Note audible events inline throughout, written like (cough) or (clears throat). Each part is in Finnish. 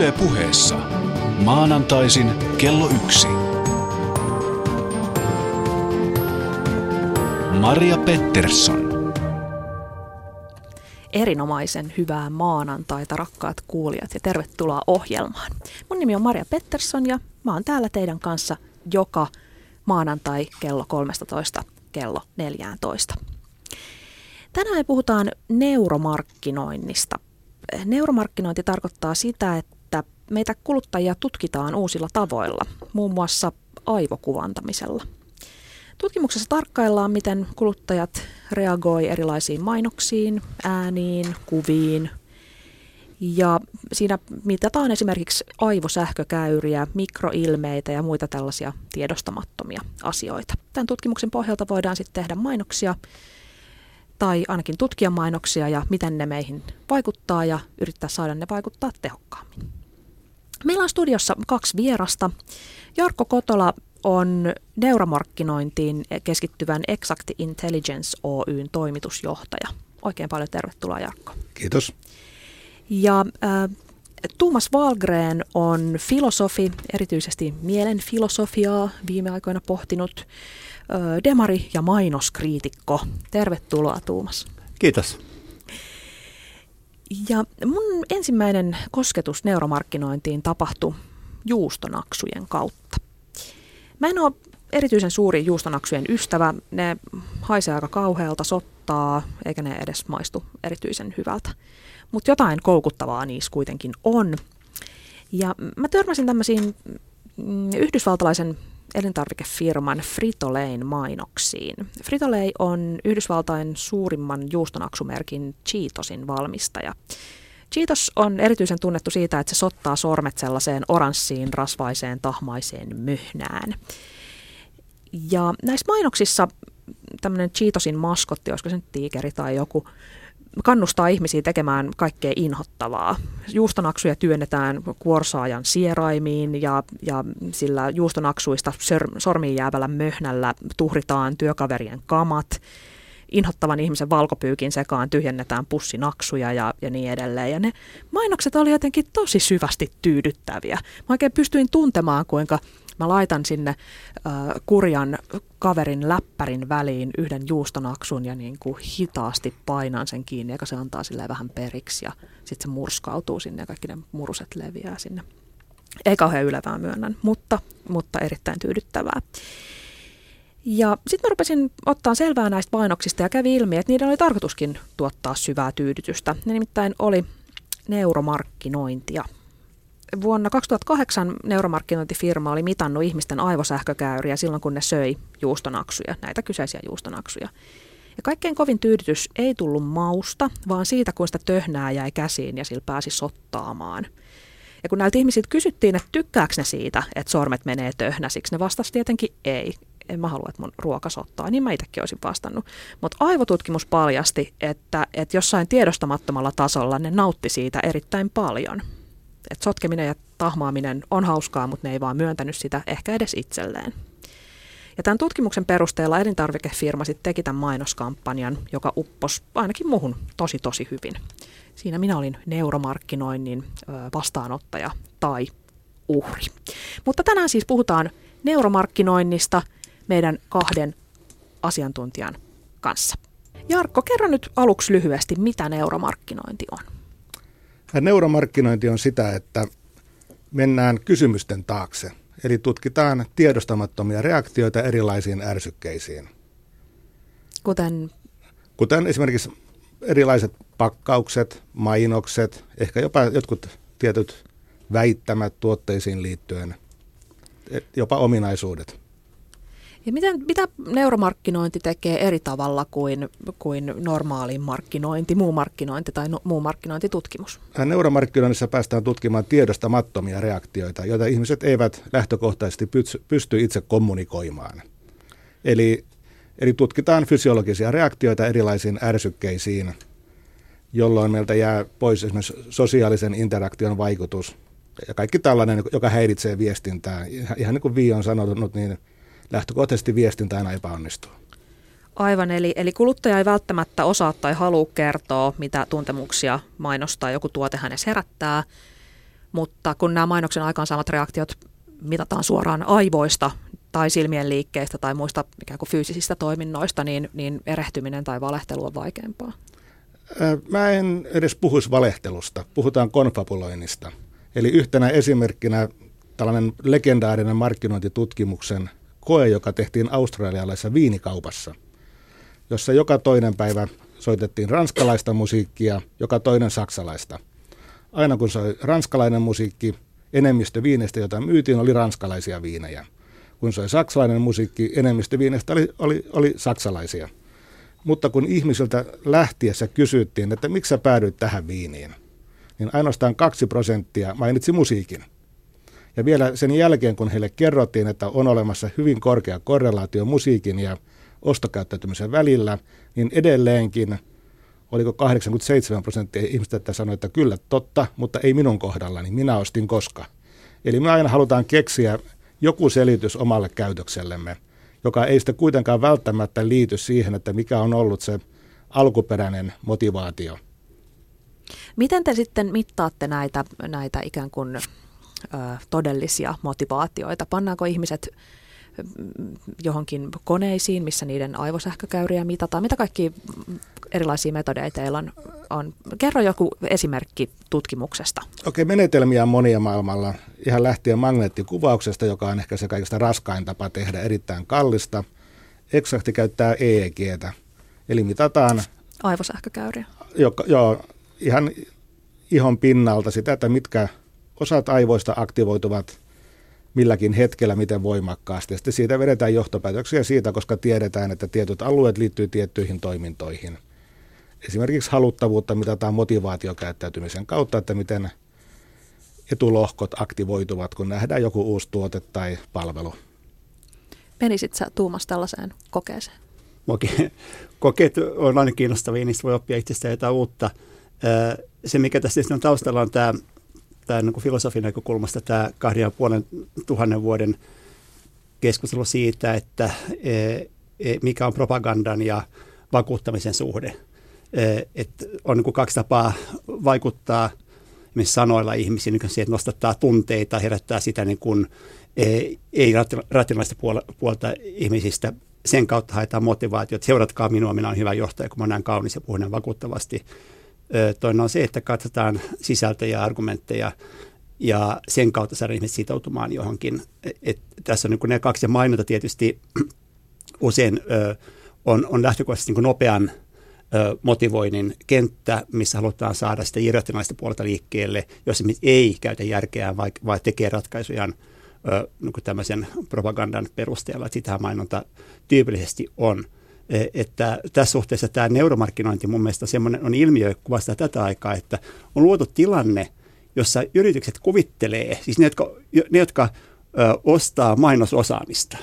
Yle puheessa. Maanantaisin kello yksi. Maria Pettersson. Erinomaisen hyvää maanantaita, rakkaat kuulijat, ja tervetuloa ohjelmaan. Mun nimi on Maria Pettersson ja mä oon täällä teidän kanssa joka maanantai kello 13 kello 14. Tänään puhutaan neuromarkkinoinnista. Neuromarkkinointi tarkoittaa sitä, että meitä kuluttajia tutkitaan uusilla tavoilla, muun muassa aivokuvantamisella. Tutkimuksessa tarkkaillaan, miten kuluttajat reagoi erilaisiin mainoksiin, ääniin, kuviin. Ja siinä mitataan esimerkiksi aivosähkökäyriä, mikroilmeitä ja muita tällaisia tiedostamattomia asioita. Tämän tutkimuksen pohjalta voidaan sitten tehdä mainoksia tai ainakin tutkia mainoksia ja miten ne meihin vaikuttaa ja yrittää saada ne vaikuttaa tehokkaammin. Meillä on studiossa kaksi vierasta. Jarkko Kotola on neuromarkkinointiin keskittyvän Exact Intelligence Oyn toimitusjohtaja. Oikein paljon tervetuloa Jarkko. Kiitos. Ja äh, Tuomas Valgren on filosofi, erityisesti mielen filosofiaa viime aikoina pohtinut demari ja mainoskriitikko. Tervetuloa Tuumas. Kiitos. Ja mun ensimmäinen kosketus neuromarkkinointiin tapahtui juustonaksujen kautta. Mä en ole erityisen suuri juustonaksujen ystävä. Ne haisee aika kauhealta, sottaa, eikä ne edes maistu erityisen hyvältä. Mutta jotain koukuttavaa niissä kuitenkin on. Ja mä törmäsin tämmöisiin mm, yhdysvaltalaisen elintarvikefirman Frito-Layn mainoksiin. Frito-Lay on Yhdysvaltain suurimman juustonaksumerkin Cheetosin valmistaja. Cheetos on erityisen tunnettu siitä, että se sottaa sormet sellaiseen oranssiin, rasvaiseen, tahmaiseen möhnään. Ja näissä mainoksissa tämmöinen Cheetosin maskotti, olisiko se nyt tiikeri tai joku, kannustaa ihmisiä tekemään kaikkea inhottavaa. Juustonaksuja työnnetään kuorsaajan sieraimiin ja, ja sillä juustonaksuista sormiin jäävällä möhnällä tuhritaan työkaverien kamat. Inhottavan ihmisen valkopyykin sekaan tyhjennetään pussinaksuja ja, ja niin edelleen. Ja ne mainokset oli jotenkin tosi syvästi tyydyttäviä. Mä oikein pystyin tuntemaan, kuinka Mä laitan sinne äh, kurjan kaverin läppärin väliin yhden juustonaksun ja niin kuin hitaasti painan sen kiinni, joka se antaa sille vähän periksi ja sitten se murskautuu sinne ja kaikki ne muruset leviää sinne. Ei kauhean ylevää myönnän, mutta, mutta erittäin tyydyttävää. Ja sitten mä rupesin ottaa selvää näistä painoksista ja kävi ilmi, että niiden oli tarkoituskin tuottaa syvää tyydytystä. Ne nimittäin oli neuromarkkinointia vuonna 2008 neuromarkkinointifirma oli mitannut ihmisten aivosähkökäyriä silloin, kun ne söi juustonaksuja, näitä kyseisiä juustonaksuja. Ja kaikkein kovin tyydytys ei tullut mausta, vaan siitä, kun sitä töhnää jäi käsiin ja sillä pääsi sottaamaan. Ja kun näiltä ihmisiltä kysyttiin, että tykkääkö ne siitä, että sormet menee töhnäsiksi, ne vastasi tietenkin ei. En mä halua, että mun ruoka sottaa, niin mä itsekin olisin vastannut. Mutta aivotutkimus paljasti, että, että jossain tiedostamattomalla tasolla ne nautti siitä erittäin paljon – että sotkeminen ja tahmaaminen on hauskaa, mutta ne ei vaan myöntänyt sitä ehkä edes itselleen. Ja tämän tutkimuksen perusteella elintarvikefirma sitten teki tämän mainoskampanjan, joka uppos ainakin muuhun tosi tosi hyvin. Siinä minä olin neuromarkkinoinnin vastaanottaja tai uhri. Mutta tänään siis puhutaan neuromarkkinoinnista meidän kahden asiantuntijan kanssa. Jarkko, kerro nyt aluksi lyhyesti, mitä neuromarkkinointi on. Neuromarkkinointi on sitä, että mennään kysymysten taakse. Eli tutkitaan tiedostamattomia reaktioita erilaisiin ärsykkeisiin. Kuten? Kuten esimerkiksi erilaiset pakkaukset, mainokset, ehkä jopa jotkut tietyt väittämät tuotteisiin liittyen, jopa ominaisuudet. Ja miten, mitä neuromarkkinointi tekee eri tavalla kuin, kuin normaali markkinointi, muu markkinointi tai no, muu markkinointitutkimus? Neuromarkkinoinnissa päästään tutkimaan tiedostamattomia reaktioita, joita ihmiset eivät lähtökohtaisesti pysty itse kommunikoimaan. Eli, eli tutkitaan fysiologisia reaktioita erilaisiin ärsykkeisiin, jolloin meiltä jää pois esimerkiksi sosiaalisen interaktion vaikutus ja kaikki tällainen, joka häiritsee viestintää. Ihan niin kuin Vi on sanonut, niin – lähtökohtaisesti viestintä aina epäonnistuu. Aivan, eli, eli kuluttaja ei välttämättä osaa tai halua kertoa, mitä tuntemuksia mainostaa joku tuote hänessä herättää, mutta kun nämä mainoksen aikaansaamat reaktiot mitataan suoraan aivoista tai silmien liikkeistä tai muista ikään kuin fyysisistä toiminnoista, niin, niin erehtyminen tai valehtelu on vaikeampaa. Mä en edes puhuisi valehtelusta, puhutaan konfabuloinnista. Eli yhtenä esimerkkinä tällainen legendaarinen markkinointitutkimuksen koe, joka tehtiin australialaisessa viinikaupassa, jossa joka toinen päivä soitettiin ranskalaista musiikkia, joka toinen saksalaista. Aina kun soi ranskalainen musiikki, enemmistö viineistä, joita myytiin, oli ranskalaisia viinejä. Kun soi saksalainen musiikki, enemmistö viineistä oli, oli, oli saksalaisia. Mutta kun ihmisiltä lähtiessä kysyttiin, että miksi sä päädyit tähän viiniin, niin ainoastaan kaksi prosenttia mainitsi musiikin. Ja vielä sen jälkeen, kun heille kerrottiin, että on olemassa hyvin korkea korrelaatio musiikin ja ostokäyttäytymisen välillä, niin edelleenkin oliko 87 prosenttia ihmistä, että sanoi, että kyllä totta, mutta ei minun kohdallani, minä ostin koska. Eli me aina halutaan keksiä joku selitys omalle käytöksellemme, joka ei sitten kuitenkaan välttämättä liity siihen, että mikä on ollut se alkuperäinen motivaatio. Miten te sitten mittaatte näitä, näitä ikään kuin todellisia motivaatioita? Pannaanko ihmiset johonkin koneisiin, missä niiden aivosähkökäyriä mitataan? Mitä kaikki erilaisia metodeja teillä on? on? Kerro joku esimerkki tutkimuksesta. Okei, menetelmiä on monia maailmalla. Ihan lähtien magneettikuvauksesta, joka on ehkä se kaikista raskain tapa tehdä, erittäin kallista. Eksakti käyttää EEGtä, eli mitataan... Aivosähkökäyriä. Joka, joo, ihan ihon pinnalta sitä, että mitkä osat aivoista aktivoituvat milläkin hetkellä, miten voimakkaasti. Ja sitten siitä vedetään johtopäätöksiä siitä, koska tiedetään, että tietyt alueet liittyy tiettyihin toimintoihin. Esimerkiksi haluttavuutta mitataan motivaatiokäyttäytymisen kautta, että miten etulohkot aktivoituvat, kun nähdään joku uusi tuote tai palvelu. Menisit sä Tuumas tällaiseen kokeeseen? Kokeet on aina kiinnostavia, niistä voi oppia itsestään jotain uutta. Se, mikä tässä on taustalla, on tämä tämä niin filosofin näkökulmasta tämä kahden ja puolen tuhannen vuoden keskustelu siitä, että e, e, mikä on propagandan ja vakuuttamisen suhde. E, että on niin kaksi tapaa vaikuttaa sanoilla ihmisiin, niin että nostattaa tunteita, herättää sitä niin kuin, ei rationaalista puolta ihmisistä. Sen kautta haetaan motivaatiota. Seuratkaa minua, minä olen hyvä johtaja, kun mä näen kaunis ja puhun vakuuttavasti. Toinen on se, että katsotaan sisältöjä ja argumentteja ja sen kautta saada ihmiset sitoutumaan johonkin. Et tässä on niin ne kaksi ja tietysti (clears throat) usein on, on lähtökohtaisesti niin nopean motivoinnin kenttä, missä halutaan saada sitä irrationaalista puolta liikkeelle, jos ei käytä järkeä, vai, vai tekee ratkaisujaan niin tämmöisen propagandan perusteella. Sitähän mainonta tyypillisesti on. E, että tässä suhteessa tämä neuromarkkinointi mun mielestä semmoinen on ilmiö, kuvastaa tätä aikaa, että on luotu tilanne, jossa yritykset kuvittelee, siis ne, jotka, ne, jotka ö, ostaa mainososaamista,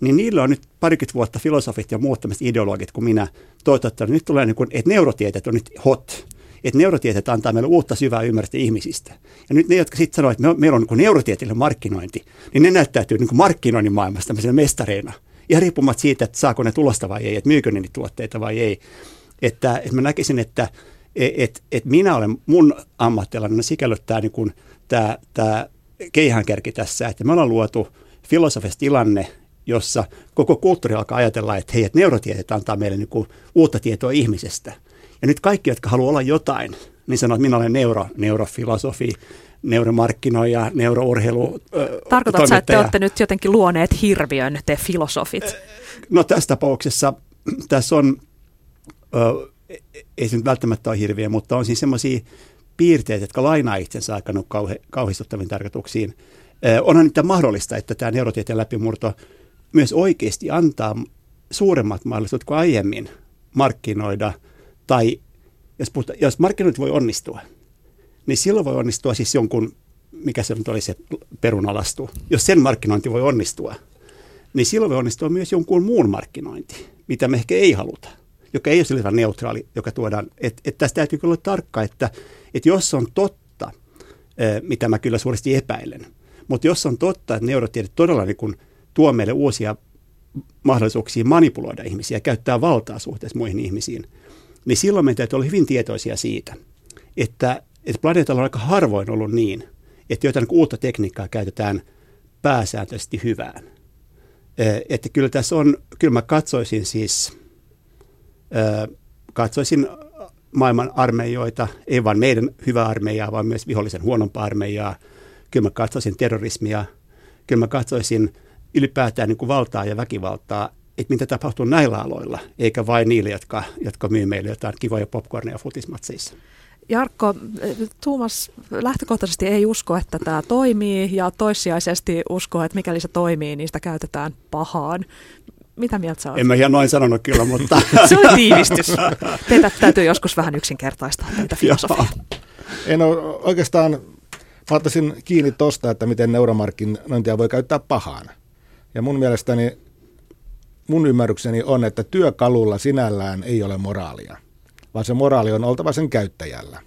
niin niillä on nyt parikymmentä vuotta filosofit ja muut tämmöiset ideologit kuin minä toivottavasti, nyt tulee niin kuin, että neurotieteet on nyt hot, että neurotieteet antaa meille uutta syvää ymmärrystä ihmisistä. Ja nyt ne, jotka sitten sanoo, että me, meillä on niin neurotieteellinen markkinointi, niin ne näyttäytyy niin kuin markkinoinnin maailmassa tämmöisenä mestareina – ihan riippumatta siitä, että saako ne tulosta vai ei, että myykö ne niitä tuotteita vai ei. Että, että mä näkisin, että et, et, minä olen mun ammattilainen niin kuin tämä, tämä keihänkärki tässä, että me ollaan luotu filosofista tilanne, jossa koko kulttuuri alkaa ajatella, että hei, että neurotieteet antaa meille niin kuin uutta tietoa ihmisestä. Ja nyt kaikki, jotka haluaa olla jotain, niin sanoo, että minä olen neuro, neurofilosofi, neuromarkkinoija, neurourheilu. Tarkoitatko että te olette nyt jotenkin luoneet hirviön, te filosofit? No tässä tapauksessa (clears throat) tässä on, ei se nyt välttämättä ole hirviö, mutta on siis semmoisia piirteitä, jotka lainaa itsensä aika kauhe, kauhistuttaviin tarkoituksiin. Onhan nyt mahdollista, että tämä neurotieteen läpimurto myös oikeasti antaa suuremmat mahdollisuudet kuin aiemmin markkinoida, tai jos, puhuta, jos markkinointi voi onnistua – niin silloin voi onnistua siis jonkun, mikä se nyt oli se perunalastu, jos sen markkinointi voi onnistua, niin silloin voi onnistua myös jonkun muun markkinointi, mitä me ehkä ei haluta, joka ei ole sillä neutraali, joka tuodaan. Että et tästä täytyy kyllä olla tarkka, että et jos on totta, mitä mä kyllä suuresti epäilen, mutta jos on totta, että neurotiede todella niin kun tuo meille uusia mahdollisuuksia manipuloida ihmisiä ja käyttää valtaa suhteessa muihin ihmisiin, niin silloin meidän täytyy olla hyvin tietoisia siitä, että että planeetalla on aika harvoin ollut niin, että jotain uutta tekniikkaa käytetään pääsääntöisesti hyvään. Että kyllä tässä on, kyllä mä katsoisin siis, katsoisin maailman armeijoita, ei vain meidän hyvää armeijaa, vaan myös vihollisen huonompaa armeijaa. Kyllä mä katsoisin terrorismia, kyllä mä katsoisin ylipäätään niin kuin valtaa ja väkivaltaa, että mitä tapahtuu näillä aloilla, eikä vain niille, jotka, jotka myy meille jotain kivoja popcornia futismatseissa. Jarkko, Tuomas lähtökohtaisesti ei usko, että tämä toimii ja toissijaisesti uskoo, että mikäli se toimii, niin sitä käytetään pahaan. Mitä mieltä sä oot? En mä ihan noin sanonut kyllä, (laughs) mutta... se on tiivistys. Teitä täytyy joskus vähän yksinkertaistaa teitä filosofiaa. en ole oikeastaan, mä ottaisin kiinni tosta, että miten neuromarkkinointia voi käyttää pahaan. Ja mun mielestäni, mun ymmärrykseni on, että työkalulla sinällään ei ole moraalia, vaan se moraali on oltava sen käyttäjällä.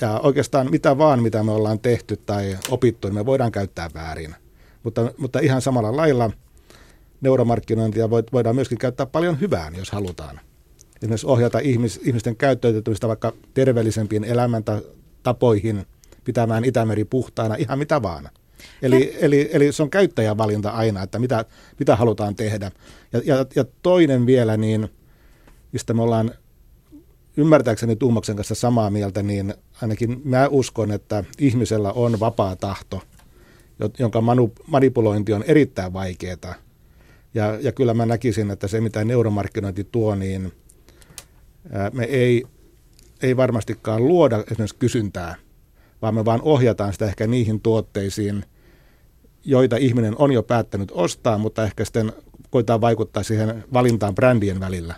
Ja oikeastaan mitä vaan, mitä me ollaan tehty tai opittu, niin me voidaan käyttää väärin. Mutta, mutta ihan samalla lailla – neuromarkkinointia voidaan myöskin käyttää paljon hyvään, jos halutaan. Esimerkiksi ohjata ihmis, ihmisten käyttäytymistä vaikka terveellisempiin elämäntapoihin, pitämään Itämeri puhtaana, ihan mitä vaan. Eli, eli, eli se on käyttäjän valinta aina, että mitä, mitä halutaan tehdä. Ja, ja, ja toinen vielä, niin mistä me ollaan ymmärtääkseni Tuumaksen kanssa samaa mieltä, niin ainakin mä uskon, että ihmisellä on vapaa tahto, jonka manipulointi on erittäin vaikeaa ja, ja kyllä mä näkisin, että se mitä neuromarkkinointi tuo, niin me ei, ei varmastikaan luoda esimerkiksi kysyntää, vaan me vaan ohjataan sitä ehkä niihin tuotteisiin, joita ihminen on jo päättänyt ostaa, mutta ehkä sitten koetaan vaikuttaa siihen valintaan brändien välillä.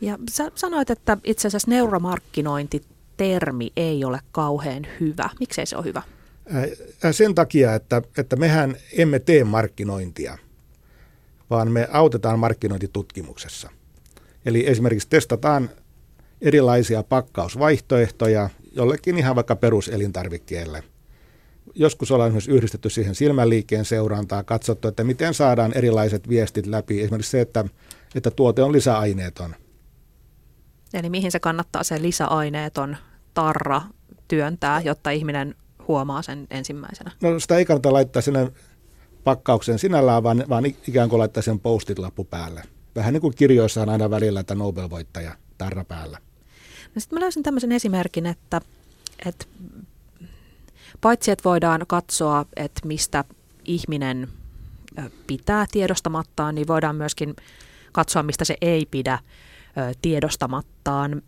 Ja sä sanoit, että itse asiassa neuromarkkinointitermi ei ole kauhean hyvä. Miksei se ole hyvä? Sen takia, että, että mehän emme tee markkinointia – vaan me autetaan markkinointitutkimuksessa. Eli esimerkiksi testataan erilaisia pakkausvaihtoehtoja jollekin ihan vaikka peruselintarvikkeelle. Joskus ollaan myös yhdistetty siihen silmänliikkeen seurantaa, katsottu, että miten saadaan erilaiset viestit läpi. Esimerkiksi se, että, että tuote on lisäaineeton. Eli mihin se kannattaa se lisäaineeton tarra työntää, jotta ihminen huomaa sen ensimmäisenä? No sitä ei kannata laittaa sinne pakkauksen sinällään, vaan, vaan ikään kuin laittaa sen postit-lappu päälle. Vähän niin kuin kirjoissa on aina välillä, että Nobel-voittaja tarra päällä. No sitten mä löysin tämmöisen esimerkin, että, että paitsi että voidaan katsoa, että mistä ihminen pitää tiedostamattaan, niin voidaan myöskin katsoa, mistä se ei pidä tiedostamattaan.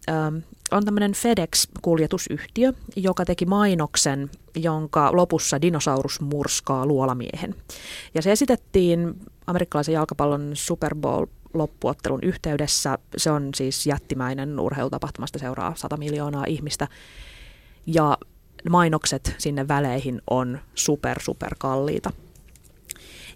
On tämmöinen FedEx-kuljetusyhtiö, joka teki mainoksen, jonka lopussa dinosaurus murskaa luolamiehen. Ja se esitettiin amerikkalaisen jalkapallon Super Bowl loppuottelun yhteydessä. Se on siis jättimäinen urheilutapahtumasta seuraa 100 miljoonaa ihmistä. Ja mainokset sinne väleihin on super, super kalliita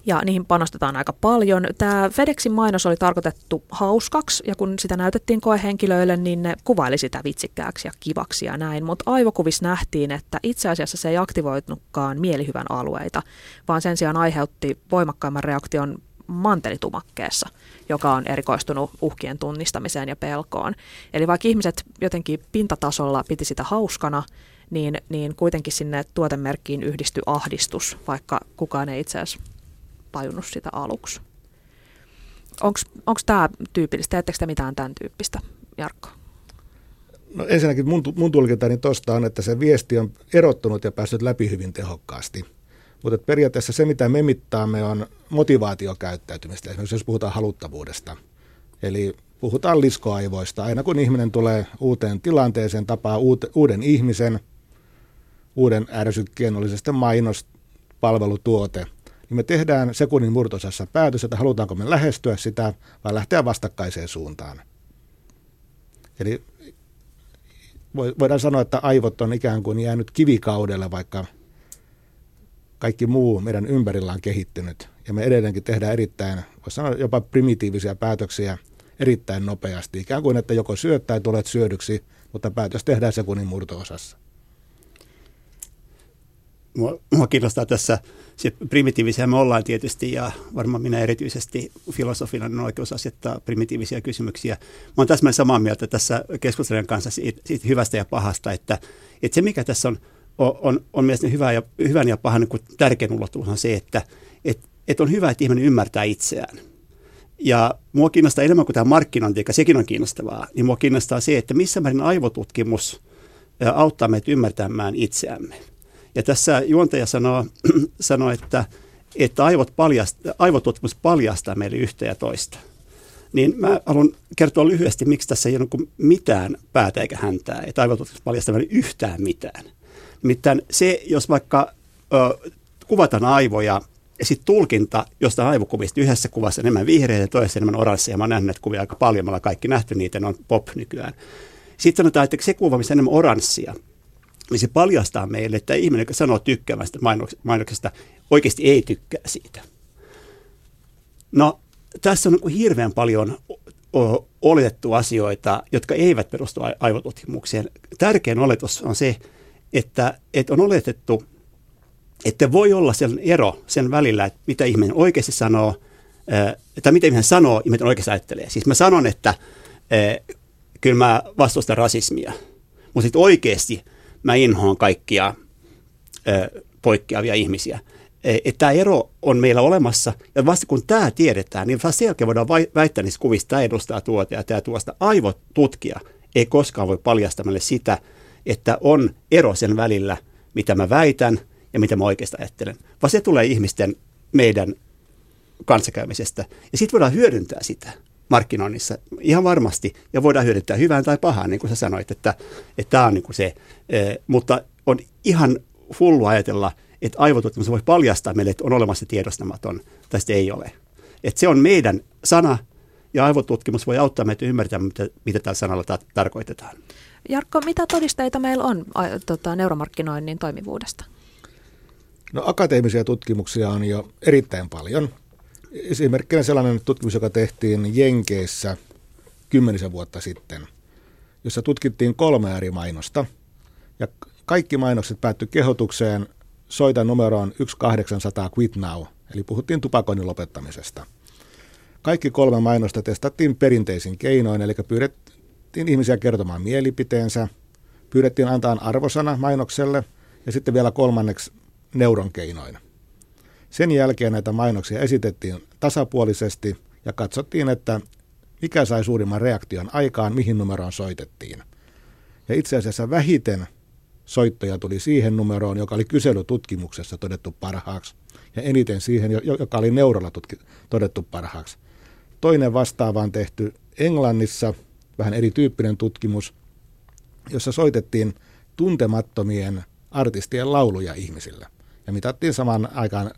ja niihin panostetaan aika paljon. Tämä FedExin mainos oli tarkoitettu hauskaksi ja kun sitä näytettiin koehenkilöille, niin ne kuvaili sitä vitsikkääksi ja kivaksi ja näin, mutta aivokuvissa nähtiin, että itse asiassa se ei aktivoitunutkaan mielihyvän alueita, vaan sen sijaan aiheutti voimakkaimman reaktion mantelitumakkeessa, joka on erikoistunut uhkien tunnistamiseen ja pelkoon. Eli vaikka ihmiset jotenkin pintatasolla piti sitä hauskana, niin, niin kuitenkin sinne tuotemerkkiin yhdistyi ahdistus, vaikka kukaan ei itse asiassa tajunnut sitä aluksi. Onko tämä tyypillistä? Teettekö te mitään tämän tyyppistä, Jarkko? No ensinnäkin mun, mun tulkintani tuosta on, että se viesti on erottunut ja päässyt läpi hyvin tehokkaasti. Mutta periaatteessa se, mitä me mittaamme, on motivaatiokäyttäytymistä, esimerkiksi jos puhutaan haluttavuudesta. Eli puhutaan liskoaivoista. Aina kun ihminen tulee uuteen tilanteeseen, tapaa uuden ihmisen, uuden ärsykkeen, oli se sitten mainos, palvelutuote, niin me tehdään sekunnin murtosassa päätös, että halutaanko me lähestyä sitä vai lähteä vastakkaiseen suuntaan. Eli voidaan sanoa, että aivot on ikään kuin jäänyt kivikaudelle, vaikka kaikki muu meidän ympärillä on kehittynyt. Ja me edelleenkin tehdään erittäin, voisi sanoa jopa primitiivisiä päätöksiä erittäin nopeasti. Ikään kuin, että joko syöt tai tulet syödyksi, mutta päätös tehdään sekunnin murto-osassa. Mua, mua kiinnostaa tässä se primitiivisiä me ollaan tietysti ja varmaan minä erityisesti filosofina on oikeus asettaa primitiivisiä kysymyksiä. Mä olen täsmälleen samaa mieltä tässä keskustelijan kanssa siitä, siitä hyvästä ja pahasta, että, että se mikä tässä on on, on mielestäni hyvä ja, hyvän ja pahan niin tärkein ulottuvuus on se, että et, et on hyvä, että ihminen ymmärtää itseään. Ja mua kiinnostaa enemmän kuin tämä markkinointi, eikä sekin on kiinnostavaa, niin mua kiinnostaa se, että missä määrin aivotutkimus auttaa meitä ymmärtämään itseämme. Ja tässä juontaja sanoo, (clears throat) sanoo että, että aivot paljast, aivotutkimus paljastaa meille yhtä ja toista. Niin mä haluan kertoa lyhyesti, miksi tässä ei ole niin mitään päätä eikä häntää, että aivotutkimus paljastaa meille yhtään mitään. Nimittäin se, jos vaikka ö, kuvataan aivoja ja sitten tulkinta jostain aivokuvista yhdessä kuvassa enemmän vihreitä ja toisessa enemmän oransseja. Mä oon nähnyt näitä kuvia aika paljon, me ollaan kaikki nähty niitä, ne on pop nykyään. Sitten sanotaan, että se kuva, missä enemmän oranssia, niin se paljastaa meille, että ihminen, joka sanoo tykkäämästä mainoksesta, oikeasti ei tykkää siitä. No, tässä on niin hirveän paljon oletettu asioita, jotka eivät perustu aivotutkimukseen. Tärkein oletus on se, että, että on oletettu, että voi olla sellainen ero sen välillä, että mitä ihminen oikeasti sanoo, tai mitä ihminen sanoo ja mitä oikeasti ajattelee. Siis mä sanon, että kyllä mä vastustan rasismia, mutta sitten oikeasti mä inhoan kaikkia poikkeavia ihmisiä. E, tämä ero on meillä olemassa, ja vasta kun tämä tiedetään, niin vasta selkeä voidaan väittää niissä kuvissa, tämä edustaa tuota ja tämä tuosta. Aivotutkija ei koskaan voi paljastaa meille sitä, että on ero sen välillä, mitä mä väitän ja mitä mä oikeastaan ajattelen, vaan se tulee ihmisten meidän kanssakäymisestä. Ja sitten voidaan hyödyntää sitä markkinoinnissa ihan varmasti, ja voidaan hyödyntää hyvään tai pahaan, niin kuin sä sanoit, että, että tämä on niin kuin se, e, mutta on ihan hullu ajatella, että aivotutkimus voi paljastaa meille, että on olemassa tiedostamaton, tai sitten ei ole. Että se on meidän sana, ja aivotutkimus voi auttaa meitä ymmärtämään, mitä, mitä tällä sanalla ta- tarkoitetaan. Jarkko, mitä todisteita meillä on a, tota, neuromarkkinoinnin toimivuudesta? No akateemisia tutkimuksia on jo erittäin paljon. Esimerkkinä sellainen tutkimus, joka tehtiin Jenkeissä kymmenisen vuotta sitten, jossa tutkittiin kolme eri mainosta. Ja kaikki mainokset päättyi kehotukseen soita numeroon 1800 Quit Now, eli puhuttiin tupakoinnin lopettamisesta. Kaikki kolme mainosta testattiin perinteisin keinoin, eli pyydettiin ihmisiä kertomaan mielipiteensä, pyydettiin antaa arvosana mainokselle ja sitten vielä kolmanneksi neuron keinoin. Sen jälkeen näitä mainoksia esitettiin tasapuolisesti ja katsottiin, että mikä sai suurimman reaktion aikaan, mihin numeroon soitettiin. Ja itse asiassa vähiten soittoja tuli siihen numeroon, joka oli kyselytutkimuksessa todettu parhaaksi, ja eniten siihen, joka oli neurolla tutki, todettu parhaaksi. Toinen vastaava on tehty Englannissa, vähän erityyppinen tutkimus, jossa soitettiin tuntemattomien artistien lauluja ihmisille. Ja mitattiin saman aikaan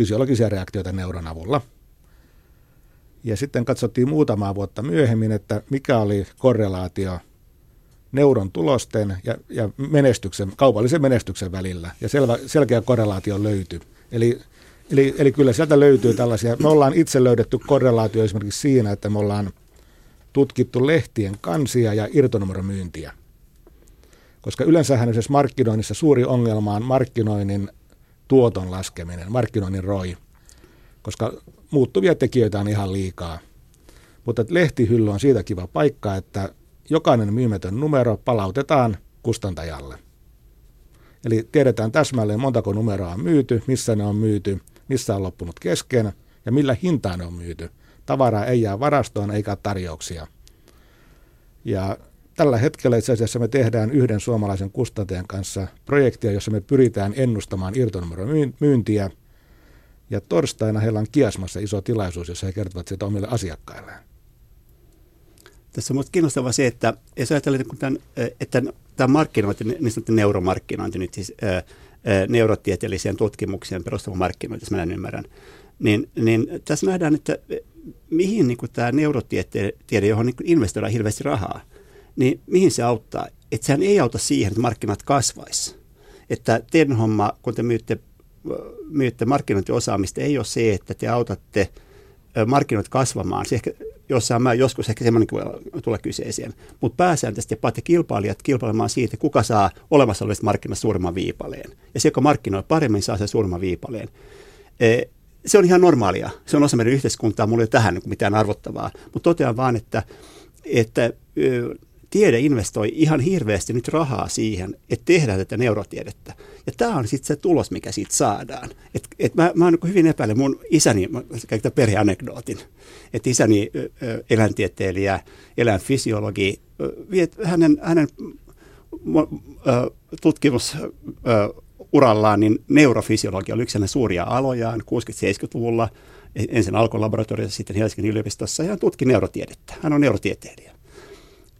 fysiologisia reaktioita neuron avulla. Ja sitten katsottiin muutamaa vuotta myöhemmin, että mikä oli korrelaatio neuron tulosten ja, ja menestyksen, kaupallisen menestyksen välillä. Ja selvä, selkeä korrelaatio löytyi. Eli, eli, eli kyllä sieltä löytyy tällaisia. Me ollaan itse löydetty korrelaatio esimerkiksi siinä, että me ollaan tutkittu lehtien kansia ja irtonumeromyyntiä. Koska yleensähän esimerkiksi markkinoinnissa suuri ongelma on markkinoinnin tuoton laskeminen, markkinoinnin roi, koska muuttuvia tekijöitä on ihan liikaa. Mutta lehtihylly on siitä kiva paikka, että jokainen myymätön numero palautetaan kustantajalle. Eli tiedetään täsmälleen montako numeroa on myyty, missä ne on myyty, missä on loppunut kesken ja millä hintaan ne on myyty. Tavaraa ei jää varastoon eikä tarjouksia. Ja tällä hetkellä itse asiassa me tehdään yhden suomalaisen kustantajan kanssa projektia, jossa me pyritään ennustamaan irtonumeron myyntiä. Ja torstaina heillä on Kiasmassa iso tilaisuus, jossa he kertovat siitä omille asiakkailleen. Tässä on minusta kiinnostavaa se, että jos ajatellaan, että tämän, että tämä markkinointi, niin sanottu neuromarkkinointi, nyt siis neurotieteelliseen tutkimukseen perustuva markkinointi, jos mä näin ymmärrän, niin, niin tässä nähdään, että mihin niin kuin tämä neurotiede, johon niin investoidaan hirveästi rahaa, niin mihin se auttaa? Että sehän ei auta siihen, että markkinat kasvaisi. Että teidän homma, kun te myytte, myytte markkinointiosaamista, ei ole se, että te autatte markkinoit kasvamaan. Se ehkä jossain mä joskus ehkä semmoinenkin voi tulla kyseeseen. Mutta pääsääntöisesti paatte kilpailijat kilpailemaan siitä, kuka saa olemassa olevista markkinasta suurimman viipaleen. Ja se, joka markkinoi paremmin, saa sen suurimman viipaleen. E, se on ihan normaalia. Se on osa meidän yhteiskuntaa. Mulla ei ole tähän niin mitään arvottavaa. Mutta totean vaan, että, että tiede investoi ihan hirveästi nyt rahaa siihen, että tehdään tätä neurotiedettä. Ja tämä on sitten se tulos, mikä siitä saadaan. Et, et mä, mä oon niin hyvin epäillyt mun isäni, mä perheanekdootin, että isäni eläintieteilijä, eläinfysiologi, hänen, hänen tutkimusurallaan niin neurofysiologia oli yksi hänen suuria alojaan 60-70-luvulla. Ensin alkoi laboratoriossa, sitten Helsingin yliopistossa ja hän tutki neurotiedettä. Hän on neurotieteilijä.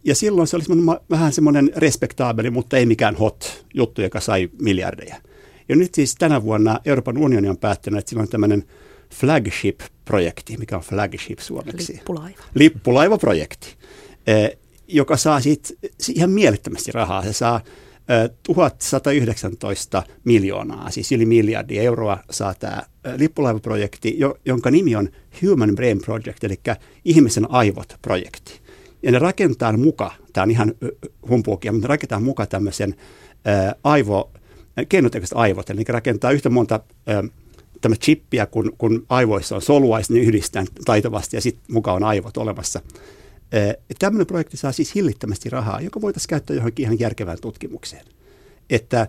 Ja silloin se oli vähän semmoinen respektaabeli, mutta ei mikään hot juttu, joka sai miljardeja. Ja nyt siis tänä vuonna Euroopan unioni on päättänyt, että sillä on tämmöinen flagship-projekti, mikä on flagship suomeksi. Lippulaiva. Lippulaiva-projekti, eh, joka saa siitä ihan mielettömästi rahaa. Se saa 1119 miljoonaa, siis yli miljardi euroa saa tämä lippulaivaprojekti, jonka nimi on Human Brain Project, eli ihmisen aivot-projekti. Ja ne rakentaa muka, tämä on ihan humpuukia, mutta ne rakentaa muka tämmöisen ää, aivo, keinotekoiset aivot, eli rakentaa yhtä monta ää, tämä chippiä, kun, kun aivoissa on solua, ja ne yhdistää taitavasti, ja sitten mukaan on aivot olemassa. Tämmöinen projekti saa siis hillittömästi rahaa, joka voitaisiin käyttää johonkin ihan järkevään tutkimukseen. Että,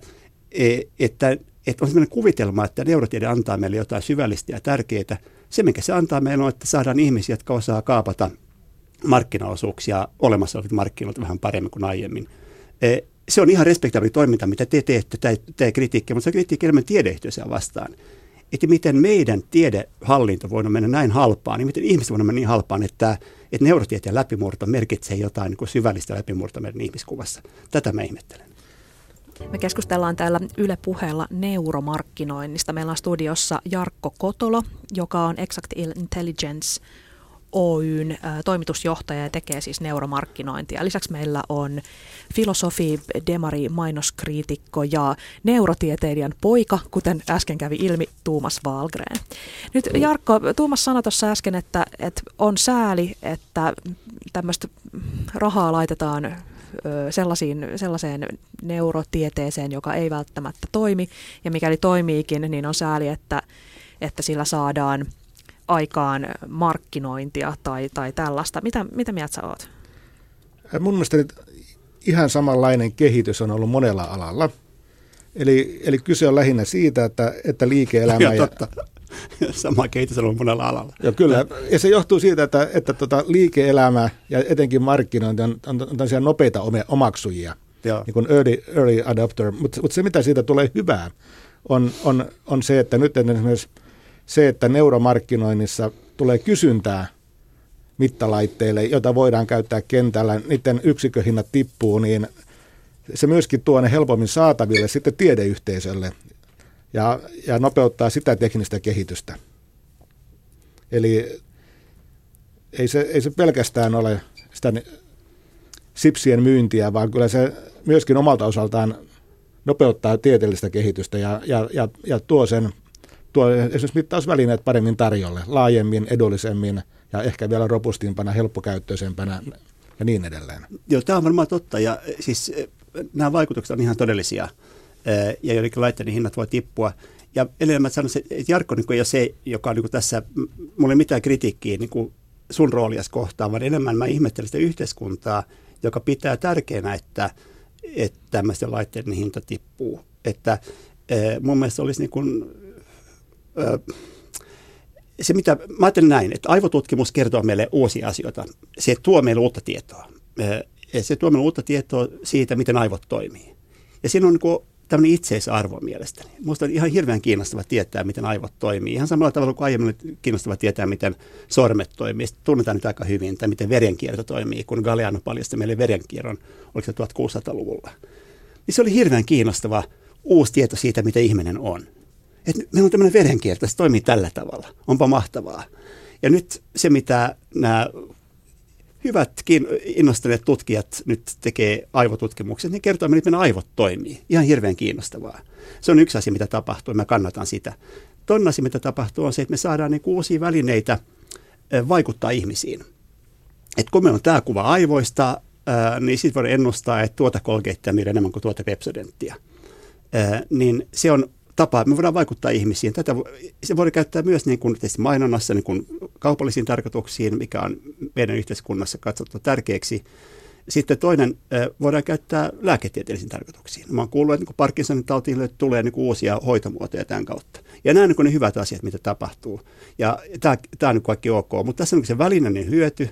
e, että, että on sellainen kuvitelma, että neurotiede antaa meille jotain syvällistä ja tärkeää. Se, mikä se antaa meille on, että saadaan ihmisiä, jotka osaa kaapata markkinaosuuksia olemassa olevilta markkinoilta vähän paremmin kuin aiemmin. E, se on ihan respektaabili toiminta, mitä te teette, tämä kritiikki, mutta se kritiikki enemmän tiedeyhteisöä vastaan. Että miten meidän tiedehallinto voi mennä näin halpaan, niin miten ihmiset voi mennä niin halpaan, että, että neurotieteen läpimurto merkitsee jotain niin kuin syvällistä läpimurtoa meidän ihmiskuvassa. Tätä mä ihmettelen. Me keskustellaan täällä Yle puheella neuromarkkinoinnista. Meillä on studiossa Jarkko Kotolo, joka on Exact Intelligence Oyn toimitusjohtaja ja tekee siis neuromarkkinointia. Lisäksi meillä on filosofi, demari, mainoskriitikko ja neurotieteilijän poika, kuten äsken kävi ilmi, Tuumas Valgren. Nyt Jarkko, Tuumas sanoi tuossa äsken, että, että on sääli, että tämmöistä rahaa laitetaan sellaisiin, sellaiseen neurotieteeseen, joka ei välttämättä toimi, ja mikäli toimiikin, niin on sääli, että, että sillä saadaan – aikaan markkinointia tai, tai tällaista. Mitä, mitä mieltä sä oot? Mun mielestä nyt ihan samanlainen kehitys on ollut monella alalla. Eli, eli kyse on lähinnä siitä, että, että liike-elämä... Ja, totta. (laughs) Sama kehitys on ollut monella alalla. Ja kyllä, ja se johtuu siitä, että, että tota liike-elämä ja etenkin markkinointi on, on, on nopeita omaksujia, Joo. niin kuin early, early adopter. Mutta mut se, mitä siitä tulee hyvää, on, on, on se, että nyt esimerkiksi se, että neuromarkkinoinnissa tulee kysyntää mittalaitteille, joita voidaan käyttää kentällä, niiden yksikköhinnat tippuu, niin se myöskin tuo ne helpommin saataville sitten tiedeyhteisölle ja, ja nopeuttaa sitä teknistä kehitystä. Eli ei se, ei se pelkästään ole sitä sipsien myyntiä, vaan kyllä se myöskin omalta osaltaan nopeuttaa tieteellistä kehitystä ja, ja, ja, ja tuo sen tuo esimerkiksi mittausvälineet paremmin tarjolle, laajemmin, edullisemmin ja ehkä vielä robustimpana, helppokäyttöisempänä ja niin edelleen. Joo, tämä on varmaan totta ja siis eh, nämä vaikutukset on ihan todellisia eh, ja joidenkin laitteiden hinnat voi tippua. Ja edelleen mä sanoisin, että Jarkko niin ei ole se, joka on niin tässä, mulla ei mitään kritiikkiä niin sun roolias kohtaan, vaan enemmän mä ihmettelen sitä yhteiskuntaa, joka pitää tärkeänä, että, että tämmöisten laitteiden hinta tippuu. Että eh, mun mielestä olisi niin kuin se mitä, mä ajattelen näin, että aivotutkimus kertoo meille uusia asioita. Se tuo meille uutta tietoa. Se tuo meille uutta tietoa siitä, miten aivot toimii. Ja siinä on niin tämmöinen itseisarvo mielestäni. Minusta on ihan hirveän kiinnostava tietää, miten aivot toimii. Ihan samalla tavalla kuin aiemmin kiinnostava tietää, miten sormet toimii. Sitten tunnetaan nyt aika hyvin, tai miten verenkierto toimii, kun Galeano paljasti meille verenkierron, oliko se 1600-luvulla. Niin se oli hirveän kiinnostava uusi tieto siitä, mitä ihminen on että meillä on tämmöinen verenkierto, se toimii tällä tavalla. Onpa mahtavaa. Ja nyt se, mitä nämä hyvätkin innostuneet tutkijat nyt tekee aivotutkimukset, niin kertoo miten aivot toimii. Ihan hirveän kiinnostavaa. Se on yksi asia, mitä tapahtuu, ja mä kannatan sitä. Toinen asia, mitä tapahtuu, on se, että me saadaan niin uusia välineitä vaikuttaa ihmisiin. Et kun meillä on tämä kuva aivoista, niin sitten voidaan ennustaa, että tuota kolgeittia myydään enemmän kuin tuota pepsodenttia. Niin se on tapa, me voidaan vaikuttaa ihmisiin. Tätä se voidaan käyttää myös niin kuin mainonnassa niin kuin kaupallisiin tarkoituksiin, mikä on meidän yhteiskunnassa katsottu tärkeäksi. Sitten toinen voidaan käyttää lääketieteellisiin tarkoituksiin. Mä oon kuullut, että niin Parkinsonin tautiin tulee niin uusia hoitomuotoja tämän kautta. Ja nämä on niin ne hyvät asiat, mitä tapahtuu. Ja tämä, tämä on niin kaikki ok. Mutta tässä on se välinen hyöty.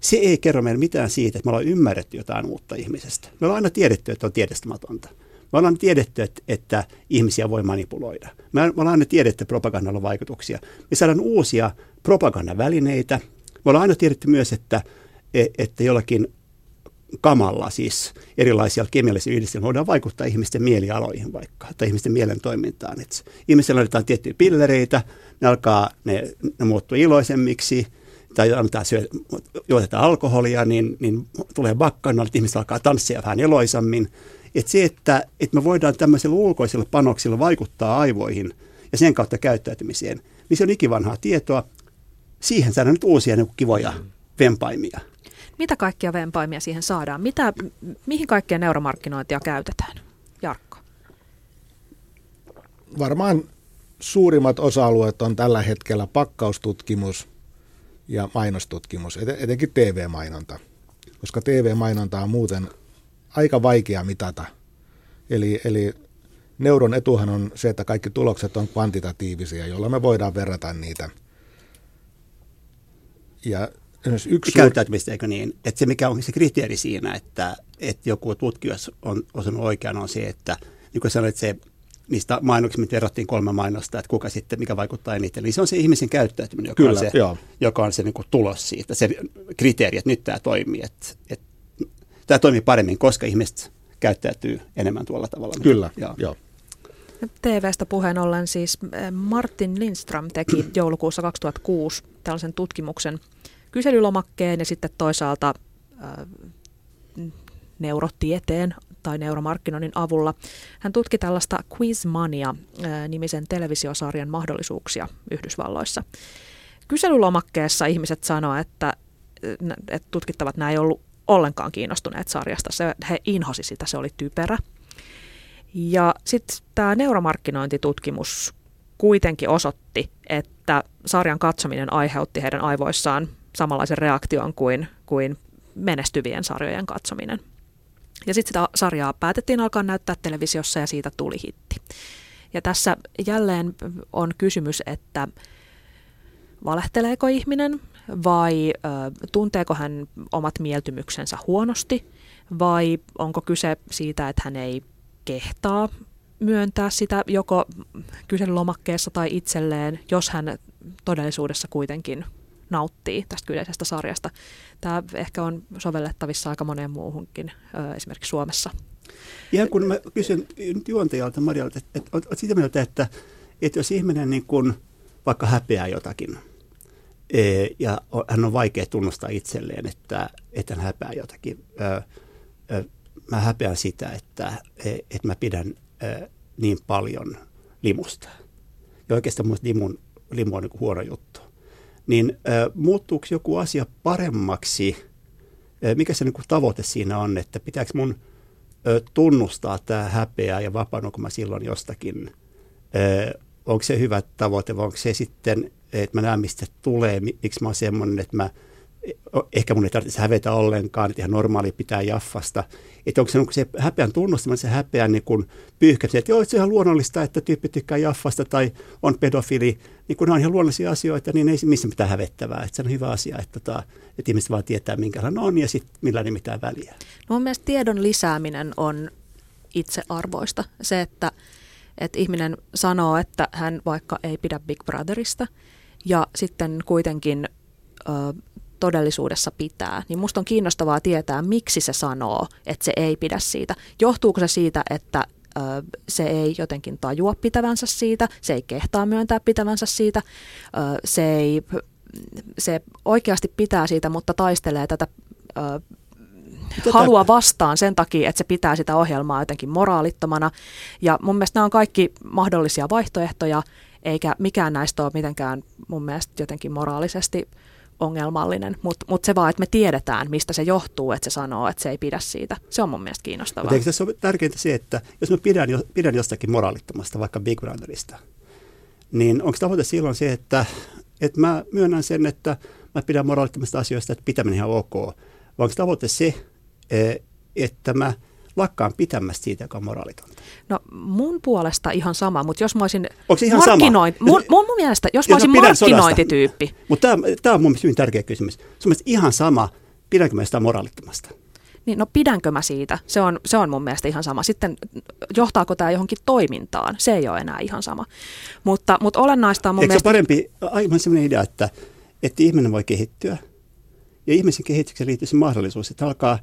Se ei kerro meille mitään siitä, että me ollaan ymmärretty jotain uutta ihmisestä. Me ollaan aina tiedetty, että on tiedostamatonta. Me ollaan tiedetty, että, että ihmisiä voi manipuloida. Me ollaan aina tiedetty, että propagandalla on vaikutuksia. Me saadaan uusia propagandavälineitä. Me ollaan aina tiedetty myös, että, e, että jollakin kamalla, siis erilaisia kemiallisia yhdistelmiä, voidaan vaikuttaa ihmisten mielialoihin vaikka, tai ihmisten mielen toimintaan. Et ihmisillä laitetaan tiettyjä pillereitä, ne alkaa, ne, ne muuttuu iloisemmiksi, tai annetaan syö, juotetaan alkoholia, niin, niin tulee bakkana, että ihmiset alkaa tanssia vähän eloisammin. Et se, että, että me voidaan tämmöisillä ulkoisilla panoksilla vaikuttaa aivoihin ja sen kautta käyttäytymiseen, niin se on ikivanhaa tietoa. Siihen saadaan nyt uusia niin kivoja vempaimia. Mitä kaikkia vempaimia siihen saadaan? Mitä, mihin kaikkeen neuromarkkinointia käytetään? Jarkko. Varmaan suurimmat osa-alueet on tällä hetkellä pakkaustutkimus ja mainostutkimus, etenkin TV-mainonta, koska TV-mainonta on muuten aika vaikea mitata. Eli, eli neuron etuhan on se, että kaikki tulokset on kvantitatiivisia, jolloin me voidaan verrata niitä. Ja yksi Käyttäytymistä, eikö niin? Että se, mikä on se kriteeri siinä, että, että joku tutkimus on osannut oikean, on se, että niin kuin sanoit, se niistä mainoksista, mitä verrattiin kolme mainosta, että kuka sitten, mikä vaikuttaa eniten. Eli se on se ihmisen käyttäytyminen, joka Kyllä, on se, joka on se niin kuin tulos siitä, se kriteeri, että nyt tämä toimii, että, että tämä toimii paremmin, koska ihmiset käyttäytyy enemmän tuolla tavalla. Kyllä, joo. joo. TVstä puheen ollen siis eh, Martin Lindström teki (clears throat) joulukuussa 2006 tällaisen tutkimuksen kyselylomakkeen ja sitten toisaalta äh, neurotieteen tai neuromarkkinoinnin avulla. Hän tutki tällaista Quizmania-nimisen televisiosarjan mahdollisuuksia Yhdysvalloissa. Kyselylomakkeessa ihmiset sanoivat, että, että tutkittavat nämä ei ollut ollenkaan kiinnostuneet sarjasta. Se, he inhosi sitä, se oli typerä. Ja sitten tämä neuromarkkinointitutkimus kuitenkin osoitti, että sarjan katsominen aiheutti heidän aivoissaan samanlaisen reaktion kuin, kuin menestyvien sarjojen katsominen. Ja sitten sitä sarjaa päätettiin alkaa näyttää televisiossa ja siitä tuli hitti. Ja tässä jälleen on kysymys, että valehteleeko ihminen vai ö, tunteeko hän omat mieltymyksensä huonosti vai onko kyse siitä, että hän ei kehtaa myöntää sitä joko kyselylomakkeessa tai itselleen, jos hän todellisuudessa kuitenkin nauttii tästä kyseisestä sarjasta. Tämä ehkä on sovellettavissa aika moneen muuhunkin, esimerkiksi Suomessa. Ihan kun mä kysyn nyt juontajalta Marjalta, että, että sitä mieltä, että, että jos ihminen niin kuin vaikka häpeää jotakin, ja hän on vaikea tunnustaa itselleen, että, että hän häpeää jotakin. Mä häpeän sitä, että, e, että mä pidän niin paljon limusta. Ja oikeastaan mun limun, limu on niin huono juttu niin muuttuuko joku asia paremmaksi? Mikä se niin kuin tavoite siinä on, että pitääkö mun tunnustaa tämä häpeä ja vapaannutko mä silloin jostakin? Onko se hyvä tavoite vai onko se sitten, että mä näen mistä tulee, miksi mä oon semmoinen, että mä ehkä mun ei tarvitse hävetä ollenkaan, että ihan normaali pitää jaffasta. Että onko se, onko se häpeän tunnustaminen, se häpeän niin kuin pyyhkäminen, että joo, se on ihan luonnollista, että tyyppi tykkää jaffasta tai on pedofili, niin kun ne on ihan luonnollisia asioita, niin ei missä mitään hävettävää. Että se on hyvä asia, että, tota, että ihmiset vaan tietää, minkälainen on ja sitten millä ei mitään väliä. No mun mielestä tiedon lisääminen on itsearvoista. Se, että, että ihminen sanoo, että hän vaikka ei pidä Big Brotherista ja sitten kuitenkin ö, todellisuudessa pitää, niin musta on kiinnostavaa tietää, miksi se sanoo, että se ei pidä siitä. Johtuuko se siitä, että ö, se ei jotenkin tajua pitävänsä siitä, se ei kehtaa myöntää pitävänsä siitä, ö, se, ei, se oikeasti pitää siitä, mutta taistelee tätä ö, Tätä... halua vastaan sen takia, että se pitää sitä ohjelmaa jotenkin moraalittomana. Ja mun mielestä nämä on kaikki mahdollisia vaihtoehtoja, eikä mikään näistä ole mitenkään mun mielestä jotenkin moraalisesti ongelmallinen, mutta mut se vaan, että me tiedetään, mistä se johtuu, että se sanoo, että se ei pidä siitä. Se on mun mielestä kiinnostavaa. Mutta eikö tässä ole tärkeintä se, että jos mä pidän, pidän jostakin moraalittomasta, vaikka Big Brotherista, niin onko tavoite silloin se, että, että mä myönnän sen, että mä pidän moraalittomasta asioista, että pitäminen ihan ok, vai onko tavoite se, että mä lakkaan pitämästä siitä, joka on moraalitonta. No mun puolesta ihan sama, mutta jos mä olisin ihan markkinoint... Sama? Mun, mun, mun mielestä, jos, jos mä olisin markkinointityyppi... Mutta tämä on mun mielestä hyvin tärkeä kysymys. Se on ihan sama, pidänkö mä sitä moraalittomasta. Niin, no pidänkö mä siitä? Se on, se on mun mielestä ihan sama. Sitten johtaako tämä johonkin toimintaan? Se ei ole enää ihan sama. Mutta, mutta olennaista on mun Eikö mielestä... parempi, aivan sellainen idea, että, että ihminen voi kehittyä. Ja ihmisen kehitykseen liittyy se mahdollisuus, että alkaa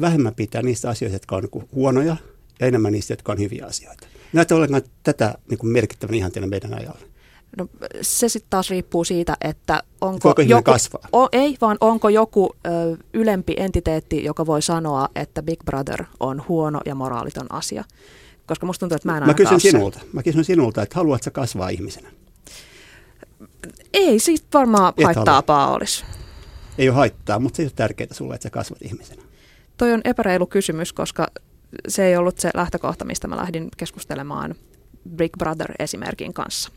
vähemmän pitää niistä asioista, jotka on niin huonoja, ja enemmän niistä, jotka on hyviä asioita. Näitä ollenkaan tätä niin kuin merkittävän ihanteena meidän ajalla. No, se sitten taas riippuu siitä, että onko joku, kasvaa? O, ei, vaan onko joku ö, ylempi entiteetti, joka voi sanoa, että Big Brother on huono ja moraaliton asia. Koska musta tuntuu, että mä en Mä kysyn sinulta, mä kysyn sinulta, että haluatko kasvaa ihmisenä? Ei siitä varmaan Et haittaapaa olisi. Ei ole haittaa, mutta se ei ole tärkeää sulle, että sä kasvat ihmisenä. Toi on epäreilu kysymys, koska se ei ollut se lähtökohta, mistä mä lähdin keskustelemaan Big Brother-esimerkin kanssa.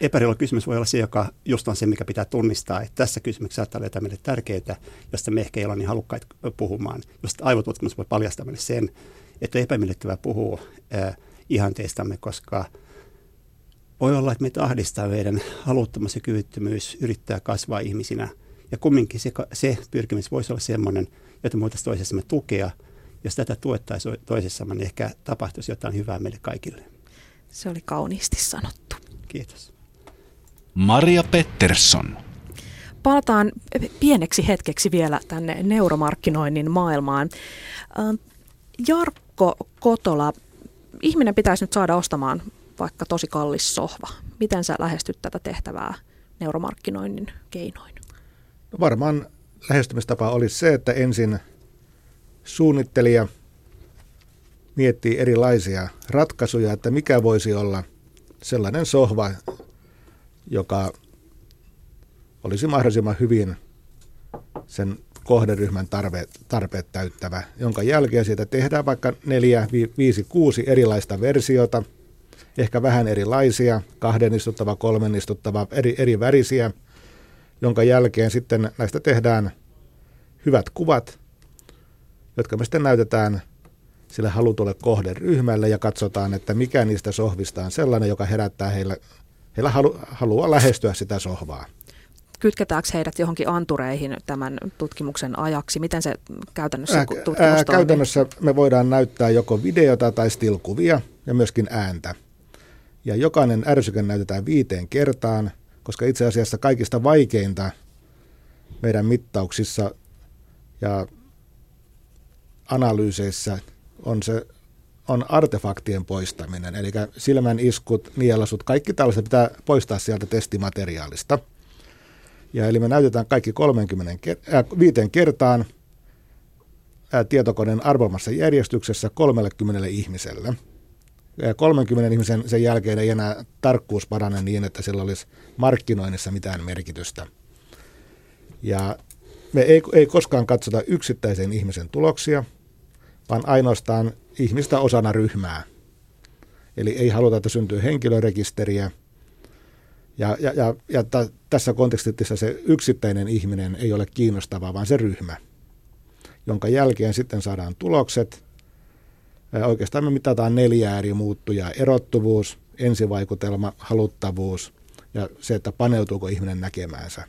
Epäreilu kysymys voi olla se, joka just on se, mikä pitää tunnistaa, että tässä kysymyksessä saattaa olla jotain meille tärkeää, josta me ehkä ei ole niin halukkaita puhumaan. Just aivotutkimus voi paljastaa meille sen, että epämiellyttävää puhua äh, ihanteistamme, koska voi olla, että meitä ahdistaa meidän haluttomuus ja kyvyttömyys yrittää kasvaa ihmisinä. Ja kumminkin se, se pyrkimys voisi olla sellainen, jota me voitaisiin toisessamme tukea. Jos tätä tuettaisiin toisessamme, niin ehkä tapahtuisi jotain hyvää meille kaikille. Se oli kauniisti sanottu. Kiitos. Maria Pettersson. Palataan pieneksi hetkeksi vielä tänne neuromarkkinoinnin maailmaan. Jarkko Kotola, ihminen pitäisi nyt saada ostamaan vaikka tosi kallis sohva. Miten sä lähestyt tätä tehtävää neuromarkkinoinnin keinoin? No varmaan lähestymistapa olisi se, että ensin suunnittelija miettii erilaisia ratkaisuja, että mikä voisi olla sellainen sohva, joka olisi mahdollisimman hyvin sen kohderyhmän tarve, tarpeet täyttävä, jonka jälkeen siitä tehdään vaikka neljä, viisi, kuusi erilaista versiota, ehkä vähän erilaisia, kahden istuttava, kolmen istuttava, eri, eri värisiä, jonka jälkeen sitten näistä tehdään hyvät kuvat, jotka me sitten näytetään sille halutulle kohderyhmälle ja katsotaan, että mikä niistä sohvista on sellainen, joka herättää heillä, heillä halu, halua lähestyä sitä sohvaa. Kytketäänkö heidät johonkin antureihin tämän tutkimuksen ajaksi? Miten se käytännössä tutkimus ää, Käytännössä me voidaan näyttää joko videota tai stilkuvia ja myöskin ääntä. Ja jokainen ärsyke näytetään viiteen kertaan, koska itse asiassa kaikista vaikeinta meidän mittauksissa ja analyyseissä on se on artefaktien poistaminen, eli silmän iskut, nielasut, kaikki tällaiset pitää poistaa sieltä testimateriaalista. Ja eli me näytetään kaikki 30, äh, viiteen kertaan äh, tietokoneen arvomassa järjestyksessä 30 ihmiselle. Ja 30 ihmisen sen jälkeen ei enää tarkkuus parane niin, että sillä olisi markkinoinnissa mitään merkitystä. Ja me ei, ei koskaan katsota yksittäisen ihmisen tuloksia, vaan ainoastaan ihmistä osana ryhmää. Eli ei haluta, että syntyy henkilörekisteriä. Ja, ja, ja, ja t- tässä kontekstissa se yksittäinen ihminen ei ole kiinnostava, vaan se ryhmä, jonka jälkeen sitten saadaan tulokset. Oikeastaan me mitataan neljä eri muuttujaa. Erottuvuus, ensivaikutelma, haluttavuus ja se, että paneutuuko ihminen näkemäänsä.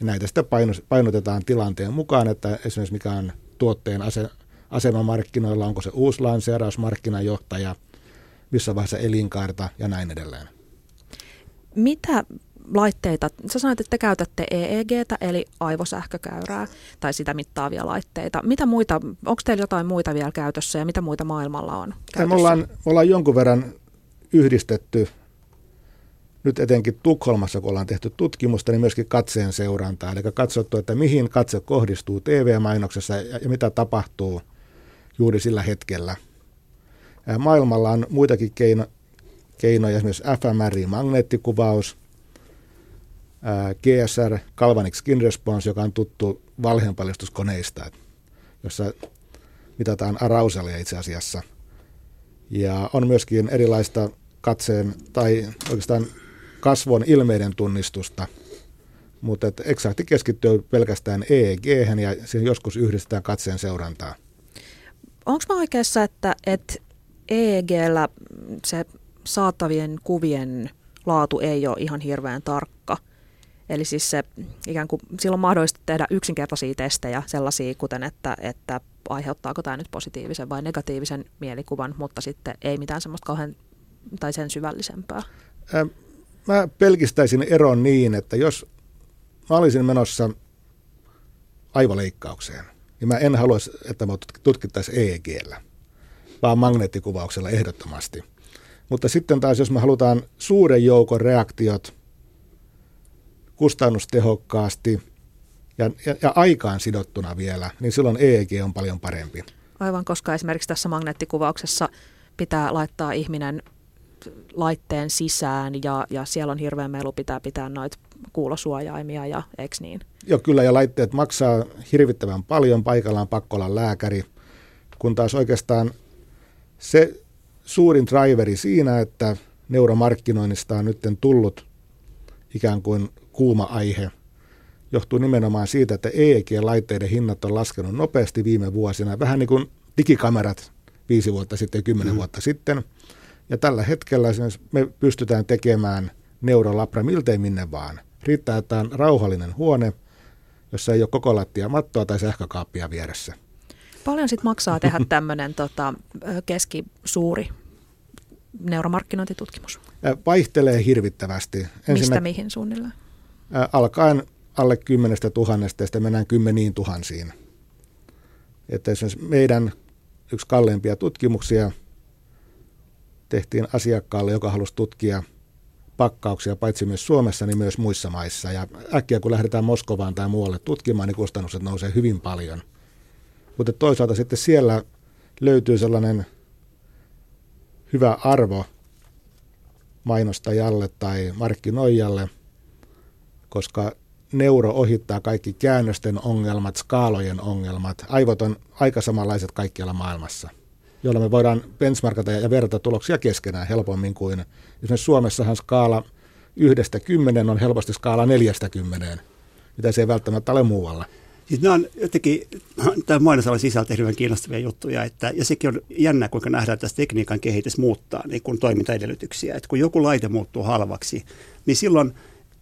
Ja näitä sitten painotetaan tilanteen mukaan, että esimerkiksi mikä on tuotteen ase, asema markkinoilla, onko se uusi lanseeraus, markkinajohtaja, missä vaiheessa elinkaarta ja näin edelleen. Mitä laitteita, sä sanoit, että te käytätte EEGtä, eli aivosähkökäyrää, tai sitä mittaavia laitteita. Mitä muita, onko teillä jotain muita vielä käytössä, ja mitä muita maailmalla on käytössä? Me ollaan, me ollaan jonkun verran yhdistetty nyt etenkin Tukholmassa, kun ollaan tehty tutkimusta, niin myöskin katseen seurantaa. Eli katsottu, että mihin katse kohdistuu TV-mainoksessa ja, ja mitä tapahtuu juuri sillä hetkellä. Maailmalla on muitakin keino, keinoja, esimerkiksi fMRI-magneettikuvaus, GSR, Galvanic Skin Response, joka on tuttu valheenpaljastuskoneista, jossa mitataan arausalia itse asiassa. Ja on myöskin erilaista katseen tai oikeastaan kasvon ilmeiden tunnistusta, Mutta eksakti keskittyy pelkästään EEG ja siihen joskus yhdistetään katseen seurantaa. Onko mä oikeassa, että, että EEGllä se saatavien kuvien laatu ei ole ihan hirveän tarkka? Eli siis se ikään kuin silloin on mahdollista tehdä yksinkertaisia testejä, sellaisia kuten, että, että aiheuttaako tämä nyt positiivisen vai negatiivisen mielikuvan, mutta sitten ei mitään semmoista kauhean tai sen syvällisempää. Mä pelkistäisin eron niin, että jos mä olisin menossa aivoleikkaukseen, niin mä en haluaisi, että me tutkittaisiin EEGllä, vaan magneettikuvauksella ehdottomasti. Mutta sitten taas, jos me halutaan suuren joukon reaktiot kustannustehokkaasti ja, ja, ja aikaan sidottuna vielä, niin silloin EEG on paljon parempi. Aivan, koska esimerkiksi tässä magneettikuvauksessa pitää laittaa ihminen laitteen sisään ja, ja siellä on hirveän melu, pitää pitää noita kuulosuojaimia ja eikö niin? Joo, kyllä ja laitteet maksaa hirvittävän paljon, paikallaan pakko olla lääkäri, kun taas oikeastaan se suurin driveri siinä, että neuromarkkinoinnista on nyt tullut ikään kuin kuuma aihe, johtuu nimenomaan siitä, että EEG-laitteiden hinnat on laskenut nopeasti viime vuosina, vähän niin kuin digikamerat viisi vuotta sitten ja kymmenen mm. vuotta sitten. Ja tällä hetkellä me pystytään tekemään neurolabra miltei minne vaan. Riittää, että on rauhallinen huone, jossa ei ole koko lattia mattoa tai sähkökaappia vieressä. Paljon sitten maksaa tehdä (laughs) tämmöinen tota, keskisuuri neuromarkkinointitutkimus? Vaihtelee hirvittävästi. Ensinnä, Mistä mihin suunnilleen? Alkaen alle kymmenestä tuhannesta ja sitten mennään kymmeniin tuhansiin. Että esimerkiksi meidän yksi kalleimpia tutkimuksia tehtiin asiakkaalle, joka halusi tutkia pakkauksia paitsi myös Suomessa, niin myös muissa maissa. Ja äkkiä kun lähdetään Moskovaan tai muualle tutkimaan, niin kustannukset nousee hyvin paljon. Mutta toisaalta sitten siellä löytyy sellainen hyvä arvo mainostajalle tai markkinoijalle, koska neuro ohittaa kaikki käännösten ongelmat, skaalojen ongelmat. Aivot on aika samanlaiset kaikkialla maailmassa, joilla me voidaan benchmarkata ja verrata tuloksia keskenään helpommin kuin esimerkiksi Suomessahan skaala yhdestä kymmenen on helposti skaala neljästä kymmeneen, mitä se ei välttämättä ole muualla. Siis nämä on jotenkin, tämä mainosalan sisältö hyvin kiinnostavia juttuja, että, ja sekin on jännä, kuinka nähdään, että tekniikan kehitys muuttaa niin kuin toimintaedellytyksiä. Että kun joku laite muuttuu halvaksi, niin silloin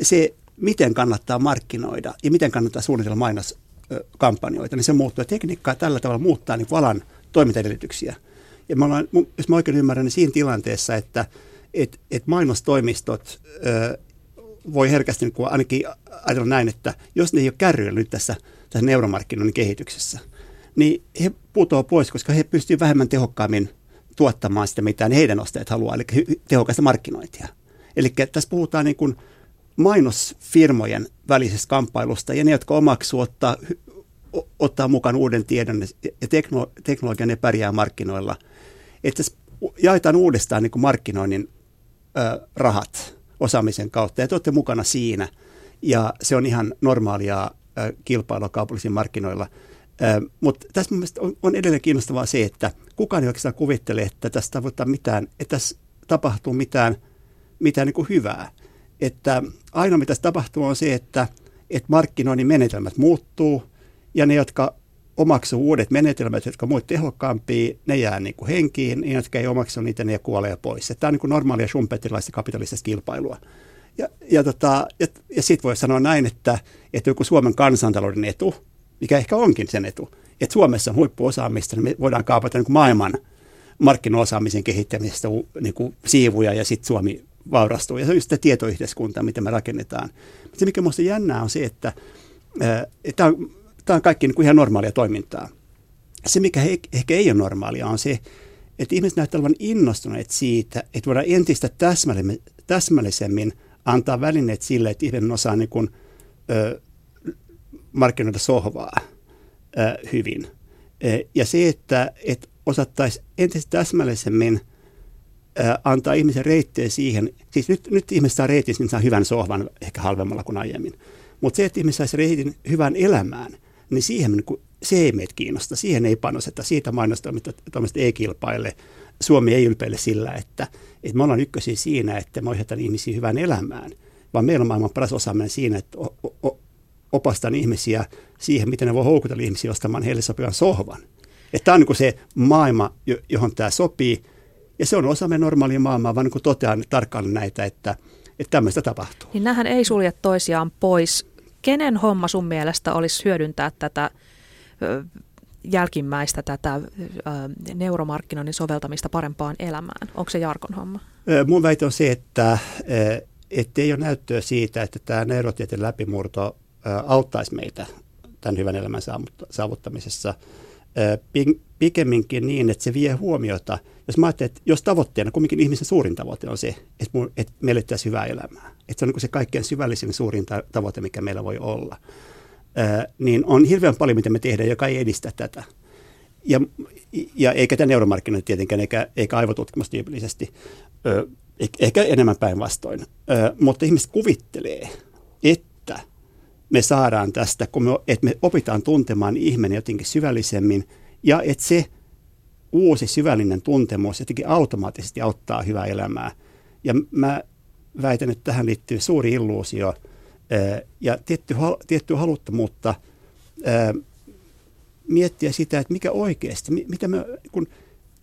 se, miten kannattaa markkinoida ja miten kannattaa suunnitella mainoskampanjoita, niin se muuttuu. Ja tekniikkaa tällä tavalla muuttaa niin alan toimintaedellytyksiä. Ja me ollaan, jos mä oikein ymmärrän, niin siinä tilanteessa, että et, et mainostoimistot ö, voi herkästi niin ainakin ajatella näin, että jos ne ei ole kärryillä nyt tässä – tässä neuromarkkinoinnin kehityksessä, niin he putoavat pois, koska he pystyvät vähemmän tehokkaammin tuottamaan sitä, mitä heidän ostajat haluaa, eli tehokasta markkinointia. Eli tässä puhutaan niin kuin mainosfirmojen välisestä kamppailusta, ja ne, jotka omaksuu ottaa, ottaa mukaan uuden tiedon ja tekno, teknologian ne pärjää markkinoilla. Että jaetaan uudestaan niin kuin markkinoinnin ö, rahat osaamisen kautta, ja te olette mukana siinä, ja se on ihan normaalia kilpailua kaupallisilla markkinoilla. Mutta tässä mielestäni on, on edelleen kiinnostavaa se, että kukaan ei oikeastaan kuvittele, että tässä mitään, että tässä tapahtuu mitään, mitään niin kuin hyvää. Että ainoa mitä tapahtuu on se, että, että markkinoinnin menetelmät muuttuu ja ne, jotka omaksuu uudet menetelmät, jotka muut tehokkaampia, ne jää niin kuin henkiin, ne, jotka ei omaksu niitä, ne kuolee pois. Tämä on niin kuin normaalia schumpettilaista kapitalistista kilpailua. Ja, ja, tota, ja, ja sitten voi sanoa näin, että, että joku Suomen kansantalouden etu, mikä ehkä onkin sen etu, että Suomessa on huippuosaamista, niin me voidaan kaapata niin kuin maailman markkinaosaamisen kehittämisestä niin kuin siivuja ja sitten Suomi vaurastuu. Ja se on just sitä tietoyhteiskuntaa, mitä me rakennetaan. Mutta se, mikä minusta jännää, on se, että tämä on, on kaikki niin kuin ihan normaalia toimintaa. Se, mikä he, ehkä ei ole normaalia, on se, että ihmiset näyttävät olevan innostuneet siitä, että voidaan entistä täsmällisemmin antaa välineet sille, että ihminen osaa niin kuin, ö, markkinoida sohvaa ö, hyvin. E, ja se, että et osattaisiin entistä täsmällisemmin antaa ihmisen reittejä siihen, siis nyt, nyt ihmiset saa reitin, niin saa hyvän sohvan ehkä halvemmalla kuin aiemmin. Mutta se, että ihmiset saisi reitin hyvään elämään, niin siihen niin se ei meitä kiinnosta, siihen ei panosteta, siitä mainostoimistot ei kilpaile. Suomi ei ylpeile sillä, että, että me ollaan ykkösiä siinä, että me ohjataan ihmisiä hyvään elämään. vaan meillä on maailman paras osaaminen siinä, että opastan ihmisiä siihen, miten ne voi houkutella ihmisiä ostamaan heille sopivan sohvan. Tämä on niin se maailma, johon tämä sopii, ja se on osa meidän normaalia maailmaa, vaan niin totean tarkkaan näitä, että, että tämmöistä tapahtuu. Niin nähän ei sulje toisiaan pois. Kenen homma sun mielestä olisi hyödyntää tätä jälkimmäistä tätä neuromarkkinoinnin soveltamista parempaan elämään? Onko se Jarkon homma? Mun väite on se, että ei ole näyttöä siitä, että tämä neurotieteen läpimurto auttaisi meitä tämän hyvän elämän saavuttamisessa. Pikemminkin niin, että se vie huomiota. Jos mä ajattelen, että jos tavoitteena, kumminkin ihmisen suurin tavoite on se, että, mun, että me elettäisiin hyvää elämää, että se on niin se kaikkein syvällisin suurin tavoite, mikä meillä voi olla, niin on hirveän paljon, mitä me tehdään, joka ei edistä tätä. Ja, ja eikä tämä neuromarkkinointi tietenkään, eikä, eikä aivotutkimus tyypillisesti, ehkä enemmän päinvastoin. Mutta ihmiset kuvittelee, että me saadaan tästä, kun me, että me opitaan tuntemaan ihminen jotenkin syvällisemmin ja että se uusi syvällinen tuntemus jotenkin automaattisesti auttaa hyvää elämää. Ja mä väitän, että tähän liittyy suuri illuusio ja tietty, tiettyä haluttomuutta miettiä sitä, että mikä oikeasti, mitä me, kun,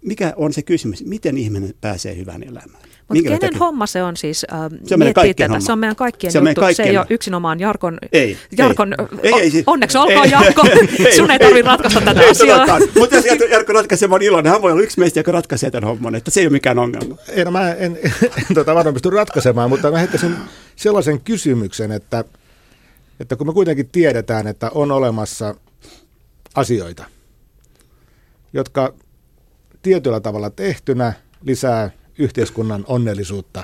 mikä on se kysymys, miten ihminen pääsee hyvään elämään. Mutta kenen takia? homma se on siis äh, se on meidän kaikkien homma. Se on meidän kaikkien se on juttu. Kaikkien. Se ei ole yksinomaan Jarkon. Ei, Jarkon ei, ei, ei, onneksi olkoon ei, Jarkko. (laughs) ei, Sun ei tarvitse ratkaista tätä ei, asiaa. Mutta jos Jarkko ratkaisee, mä oon iloinen. Hän voi olla yksi meistä, joka ratkaisee tämän homman. Että se ei ole mikään ongelma. Ei, no mä en, en, (laughs) en, en tota varmaan pysty ratkaisemaan, mutta mä heittäisin sellaisen kysymyksen, että, että kun me kuitenkin tiedetään, että on olemassa asioita, jotka tietyllä tavalla tehtynä lisää yhteiskunnan onnellisuutta.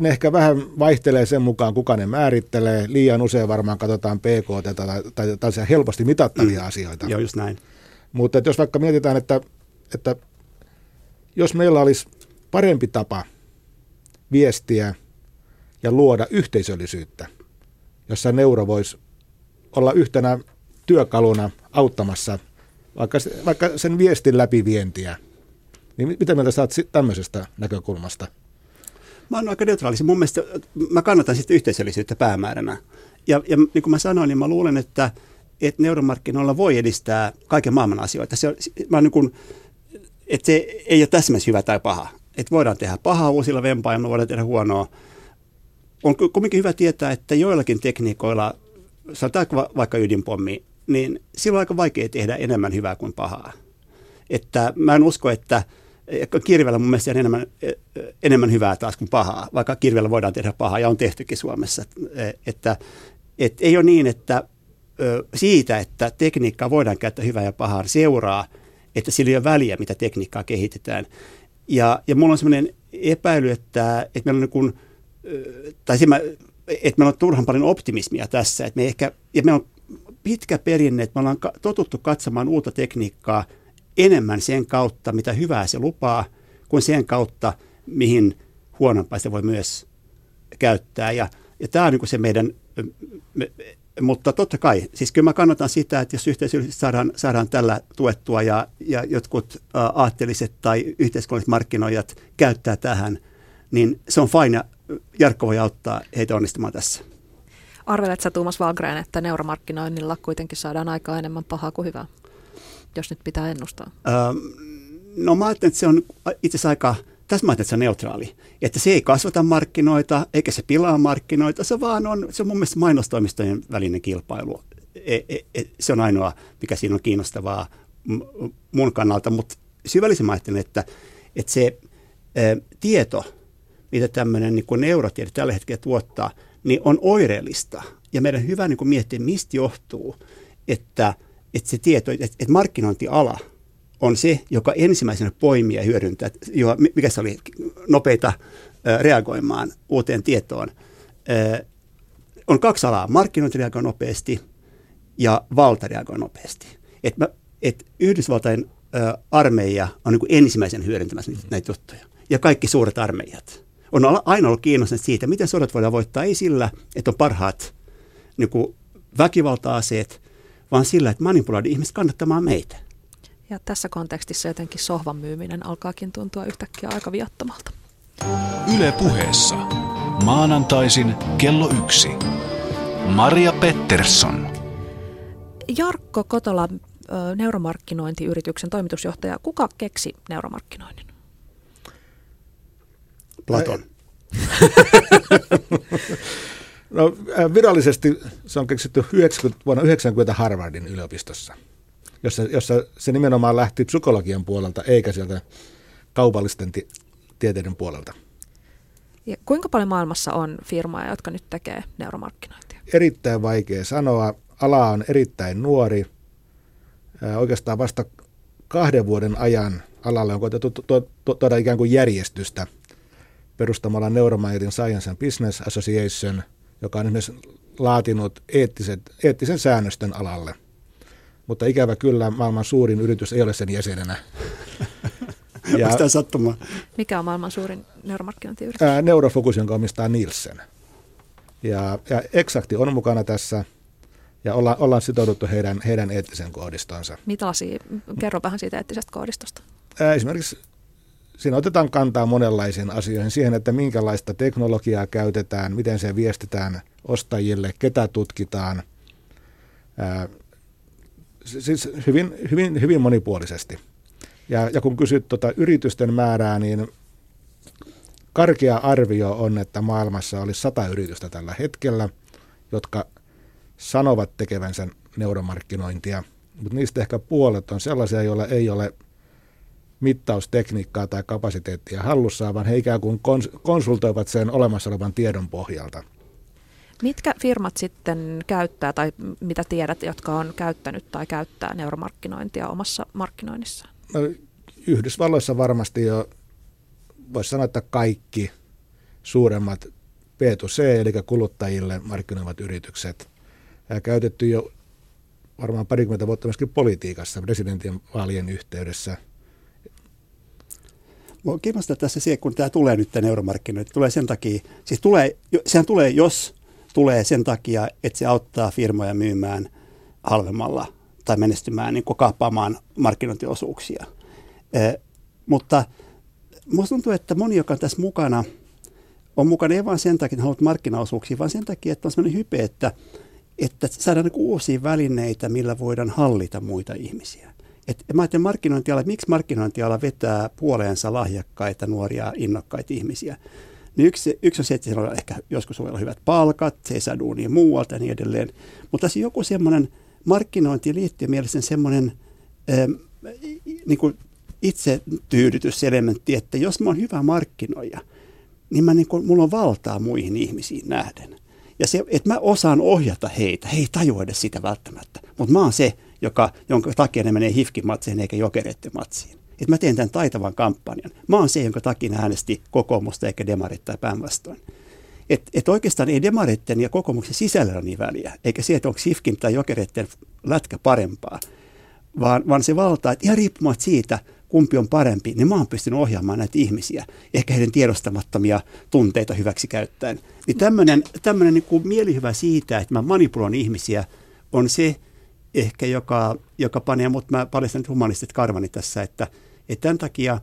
Ne ehkä vähän vaihtelee sen mukaan, kuka ne määrittelee. Liian usein varmaan katsotaan PKT tai, tai, tai helposti mitattavia mm. asioita. Joo, just näin. Mutta jos vaikka mietitään, että, että jos meillä olisi parempi tapa viestiä ja luoda yhteisöllisyyttä, jossa neuro voisi olla yhtenä työkaluna auttamassa vaikka, vaikka sen viestin läpivientiä, niin mitä mieltä saat tämmöisestä näkökulmasta? Mä oon aika neutraali. Mun mielestä mä kannatan sitten yhteisöllisyyttä päämääränä. Ja, ja niin kuin mä sanoin, niin mä luulen, että, että neuromarkkinoilla voi edistää kaiken maailman asioita. Se, mä niin kuin, että se ei ole täsmässä hyvä tai paha. Että voidaan tehdä pahaa uusilla vempailla, voidaan tehdä huonoa. On kuitenkin hyvä tietää, että joillakin tekniikoilla, sanotaan vaikka ydinpommi, niin silloin on aika vaikea tehdä enemmän hyvää kuin pahaa. Että mä en usko, että kirvellä mun mielestä enemmän, enemmän hyvää taas kuin pahaa, vaikka kirvellä voidaan tehdä pahaa ja on tehtykin Suomessa. Että, että ei ole niin, että siitä, että tekniikkaa voidaan käyttää hyvää ja pahaa, seuraa, että sillä ei ole väliä, mitä tekniikkaa kehitetään. Ja, ja mulla on sellainen epäily, että, että meillä on niin kuin, tai se, että meillä on turhan paljon optimismia tässä, että me ehkä, ja meillä on pitkä perinne, että me ollaan totuttu katsomaan uutta tekniikkaa enemmän sen kautta, mitä hyvää se lupaa, kuin sen kautta, mihin huonompaa se voi myös käyttää. Ja, ja tämä on niin se meidän, me, mutta totta kai, siis kyllä mä kannatan sitä, että jos yhteisöllisesti saadaan, saadaan tällä tuettua ja, ja jotkut aatteelliset tai yhteiskunnalliset markkinoijat käyttää tähän, niin se on fine ja Jarkko voi auttaa heitä onnistumaan tässä. Arvelet sä Tuomas Valgren, että neuromarkkinoinnilla kuitenkin saadaan aikaa enemmän pahaa kuin hyvää, jos nyt pitää ennustaa? Ähm, no mä ajattelen, että se on itse asiassa aika, tässä mä että se on neutraali. Että se ei kasvata markkinoita, eikä se pilaa markkinoita, se vaan on, se on mun mielestä mainostoimistojen välinen kilpailu. E, e, e, se on ainoa, mikä siinä on kiinnostavaa mun kannalta, mutta syvällisemmin ajattelen, että, että se ä, tieto, mitä tämmöinen niin neurotiede tällä hetkellä tuottaa – niin on oireellista. Ja meidän hyvä niin miettiä, mistä johtuu, että, että se tieto, että, että markkinointiala on se, joka ensimmäisenä poimii ja hyödyntää, jo, mikä se oli, nopeita reagoimaan uuteen tietoon. On kaksi alaa, markkinointi reagoi nopeasti ja valta reagoi nopeasti. Et mä, et Yhdysvaltain armeija on niin ensimmäisen hyödyntämässä näitä juttuja. Ja kaikki suuret armeijat on aina ollut kiinnostunut siitä, miten sodat voidaan voittaa, ei sillä, että on parhaat niin kuin väkivalta-aseet, vaan sillä, että manipuloida ihmiset kannattamaan meitä. Ja tässä kontekstissa jotenkin sohvan myyminen alkaakin tuntua yhtäkkiä aika viattomalta. Yle puheessa. Maanantaisin kello yksi. Maria Pettersson. Jarkko Kotola, neuromarkkinointiyrityksen toimitusjohtaja. Kuka keksi neuromarkkinoinnin? Platon. (laughs) no, virallisesti se on keksitty 90, vuonna 90 Harvardin yliopistossa, jossa, jossa se nimenomaan lähti psykologian puolelta eikä sieltä kaupallisten ti- tieteiden puolelta. Ja kuinka paljon maailmassa on firmoja, jotka nyt tekee neuromarkkinointia? Erittäin vaikea sanoa. Ala on erittäin nuori. Oikeastaan vasta kahden vuoden ajan alalle on koetettu tuoda ikään kuin järjestystä perustamalla Neuromindin Science and Business Association, joka on esimerkiksi laatinut eettiset, eettisen säännöstön alalle. Mutta ikävä kyllä maailman suurin yritys ei ole sen jäsenenä. (laughs) Ja, Onko tämä sattuma? Mikä on maailman suurin neuromarkkinointiyritys? Neurofocus, jonka omistaa Nielsen. Ja, ja Exacti on mukana tässä ja olla, ollaan sitouduttu heidän, heidän eettisen koodistonsa. Mitä lasia? Kerro vähän siitä eettisestä koodistosta. Ää, esimerkiksi siinä otetaan kantaa monenlaisiin asioihin, siihen, että minkälaista teknologiaa käytetään, miten se viestitään ostajille, ketä tutkitaan. Ää, siis hyvin, hyvin, hyvin monipuolisesti. Ja, ja kun kysyt tuota yritysten määrää, niin karkea arvio on, että maailmassa olisi sata yritystä tällä hetkellä, jotka sanovat tekevänsä neuromarkkinointia, mutta niistä ehkä puolet on sellaisia, joilla ei ole mittaustekniikkaa tai kapasiteettia hallussaan, vaan he ikään kuin konsultoivat sen olemassa olevan tiedon pohjalta. Mitkä firmat sitten käyttää tai mitä tiedät, jotka on käyttänyt tai käyttää neuromarkkinointia omassa markkinoinnissaan? No, Yhdysvalloissa varmasti jo voisi sanoa, että kaikki suuremmat B2C, eli kuluttajille markkinoivat yritykset, ja käytetty jo varmaan parikymmentä vuotta myöskin politiikassa presidentin vaalien yhteydessä. Mua kiinnostaa tässä se, kun tämä tulee nyt tämä euromarkkinointi, tulee sen takia, siis tulee, sehän tulee, jos tulee sen takia, että se auttaa firmoja myymään halvemmalla tai menestymään, niin kaappaamaan markkinointiosuuksia. Eh, mutta minusta tuntuu, että moni, joka on tässä mukana, on mukana ei vain sen takia, että haluat markkinaosuuksia, vaan sen takia, että on sellainen hype, että, että saadaan niin uusia välineitä, millä voidaan hallita muita ihmisiä. Et mä ajattelen markkinointiala, että miksi markkinointiala vetää puoleensa lahjakkaita, nuoria, innokkaita ihmisiä. Niin yksi, yksi on se, että siellä on ehkä joskus voi olla hyvät palkat, se ei saa duunia muualta ja niin edelleen. Mutta tässä joku semmoinen markkinointiin liittyen mielestäni semmoinen ähm, niin kuin itse tyydytyselementti, että jos mä oon hyvä markkinoija, niin mä niin kuin, mulla on valtaa muihin ihmisiin nähden. Ja se, että mä osaan ohjata heitä, he ei tajua edes sitä välttämättä, mutta mä oon se, joka, jonka takia ne menee hifkimatsiin eikä jokerettimatsiin. Että mä teen tämän taitavan kampanjan. Mä oon se, jonka takia ne äänesti kokoomusta eikä demarit tai päinvastoin. Että et oikeastaan ei demaritten ja kokoomuksen sisällä ole niin väliä, eikä se, että onko Hifkin tai jokereiden lätkä parempaa, vaan, vaan se valtaa, että ihan riippumatta siitä, kumpi on parempi, niin mä oon pystynyt ohjaamaan näitä ihmisiä, ehkä heidän tiedostamattomia tunteita hyväksi käyttäen. Niin tämmöinen, niin mielihyvä siitä, että mä manipuloin ihmisiä, on se ehkä, joka, joka panee, mutta mä paljastan nyt humanistit karvani tässä, että, että tämän takia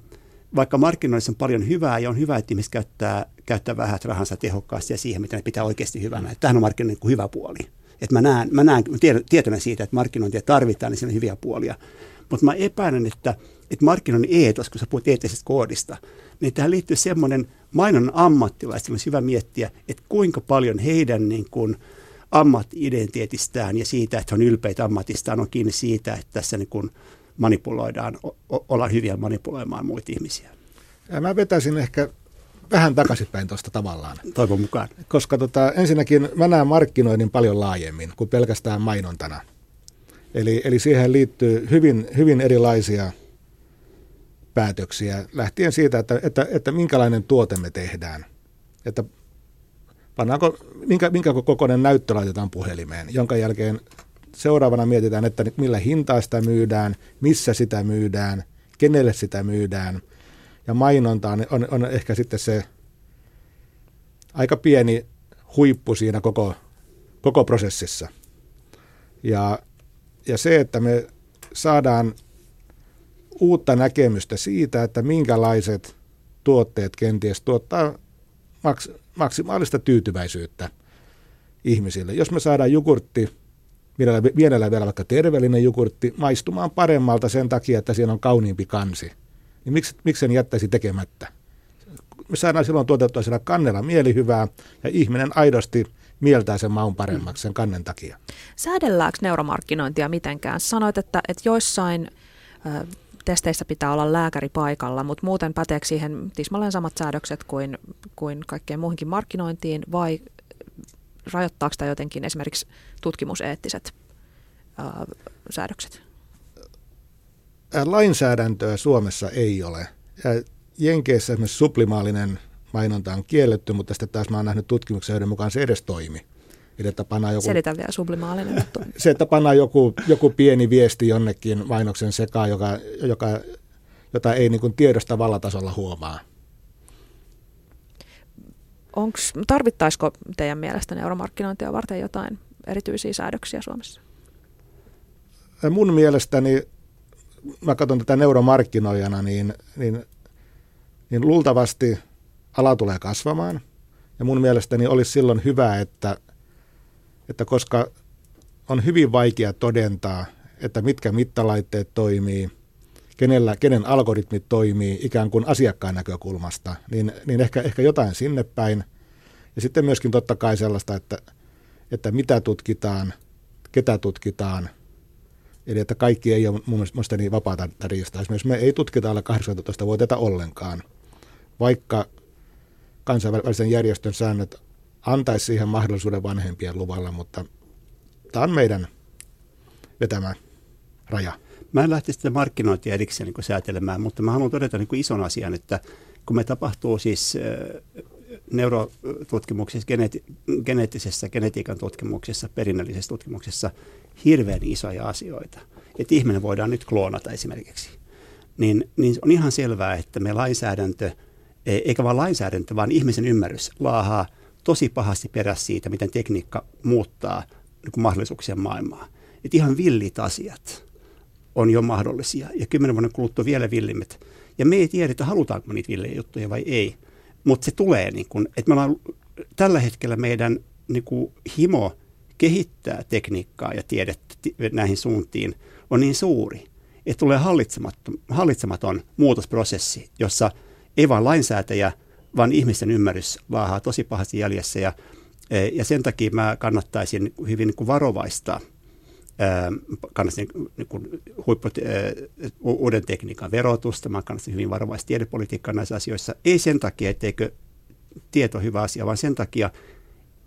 vaikka markkinoissa on paljon hyvää ja on hyvä, että ihmiset käyttää, käyttää vähät rahansa tehokkaasti ja siihen, mitä ne pitää oikeasti hyvänä. Tähän on markkinoinnin niin hyvä puoli. Että mä näen, mä näen tietona siitä, että markkinointia tarvitaan, niin siinä on hyviä puolia. Mutta mä epäilen, että, että markkinoinnin eetos, kun sä puhut eettisestä koodista, niin tähän liittyy semmoinen mainon ammattilaiset, olisi hyvä miettiä, että kuinka paljon heidän niin kuin, ammatti-identiteetistään ja siitä, että on ylpeitä ammatistaan, on kiinni siitä, että tässä niin kuin manipuloidaan, o- ollaan hyviä manipuloimaan muita ihmisiä. Ja mä vetäisin ehkä vähän takaisinpäin tuosta tavallaan. Toivon mukaan. Koska tota, ensinnäkin mä näen markkinoinnin paljon laajemmin kuin pelkästään mainontana. Eli, eli siihen liittyy hyvin, hyvin erilaisia päätöksiä, lähtien siitä, että, että, että minkälainen tuote me tehdään. Että pannaanko, minkä, minkä kokoinen näyttö laitetaan puhelimeen, jonka jälkeen seuraavana mietitään, että millä hintaa sitä myydään, missä sitä myydään, kenelle sitä myydään. Ja mainonta on, on, on ehkä sitten se aika pieni huippu siinä koko, koko prosessissa. Ja, ja se, että me saadaan uutta näkemystä siitä, että minkälaiset tuotteet kenties tuottaa maks, maksimaalista tyytyväisyyttä ihmisille. Jos me saadaan jogurtti, vielä, vielä vaikka terveellinen jogurtti, maistumaan paremmalta sen takia, että siinä on kauniimpi kansi, niin miksi, miksi sen jättäisi tekemättä? Me saadaan silloin tuotettua siellä kannella mielihyvää ja ihminen aidosti mieltää sen maun paremmaksi sen kannen takia. Säädelläänkö neuromarkkinointia mitenkään? Sanoit, että, että joissain testeissä pitää olla lääkäri paikalla, mutta muuten päteekö siihen tismalleen samat säädökset kuin, kuin kaikkeen muuhinkin markkinointiin vai rajoittaako tämä jotenkin esimerkiksi tutkimuseettiset ää, säädökset? Lainsäädäntöä Suomessa ei ole. Jenkeissä esimerkiksi sublimaalinen mainonta on kielletty, mutta sitten taas mä oon nähnyt tutkimuksia, joiden mukaan se edes toimi. Että pannaan joku, Selitä vielä sublimaalinen juttu. (laughs) Se, että pannaan joku, joku pieni viesti jonnekin mainoksen sekaan, joka, joka, jota ei niin kuin tiedosta vallatasolla huomaa. Onks, tarvittaisiko teidän mielestä neuromarkkinointia varten jotain erityisiä säädöksiä Suomessa? Mun mielestäni, mä katson tätä neuromarkkinoijana, niin, niin, niin luultavasti ala tulee kasvamaan. Ja mun mielestäni olisi silloin hyvä, että koska on hyvin vaikea todentaa, että mitkä mittalaitteet toimii, kenellä, kenen algoritmit toimii ikään kuin asiakkaan näkökulmasta, niin, niin ehkä, ehkä jotain sinne päin. Ja sitten myöskin totta kai sellaista, että, että mitä tutkitaan, ketä tutkitaan, Eli että kaikki ei ole mun mielestä niin vapaata riistaa. Esimerkiksi me ei tutkita alle 18-vuotiaita ollenkaan, vaikka kansainvälisen järjestön säännöt antaisi siihen mahdollisuuden vanhempien luvalla, mutta tämä on meidän vetämä raja. Mä en lähtisi sitä markkinointia erikseen niin säätelemään, mutta mä haluan todeta niin ison asian, että kun me tapahtuu siis neurotutkimuksessa, geneeti- geneettisessä genetiikan tutkimuksessa, perinnöllisessä tutkimuksessa hirveän isoja asioita, että ihminen voidaan nyt kloonata esimerkiksi, niin, niin on ihan selvää, että me lainsäädäntö, e, eikä vain lainsäädäntö, vaan ihmisen ymmärrys laahaa – tosi pahasti perässä siitä, miten tekniikka muuttaa niin mahdollisuuksien maailmaa. Että ihan villit asiat on jo mahdollisia ja kymmenen vuoden kuluttua vielä villimmät. Ja me ei tiedetä, halutaanko niitä villejä juttuja vai ei. Mutta se tulee, niin kun, että me ollaan tällä hetkellä meidän niin kuin himo kehittää tekniikkaa ja tiedettä näihin suuntiin on niin suuri, että tulee hallitsematon, hallitsematon muutosprosessi, jossa ei vain lainsäätäjä – vaan ihmisten ymmärrys laahaa tosi pahasti jäljessä ja, e, ja sen takia mä kannattaisin hyvin niin kuin varovaista kannattaisin niin kuin huippu, uuden tekniikan verotusta, mä kannattaisin hyvin varovaista tiedepolitiikkaa näissä asioissa. Ei sen takia, etteikö tieto on hyvä asia, vaan sen takia,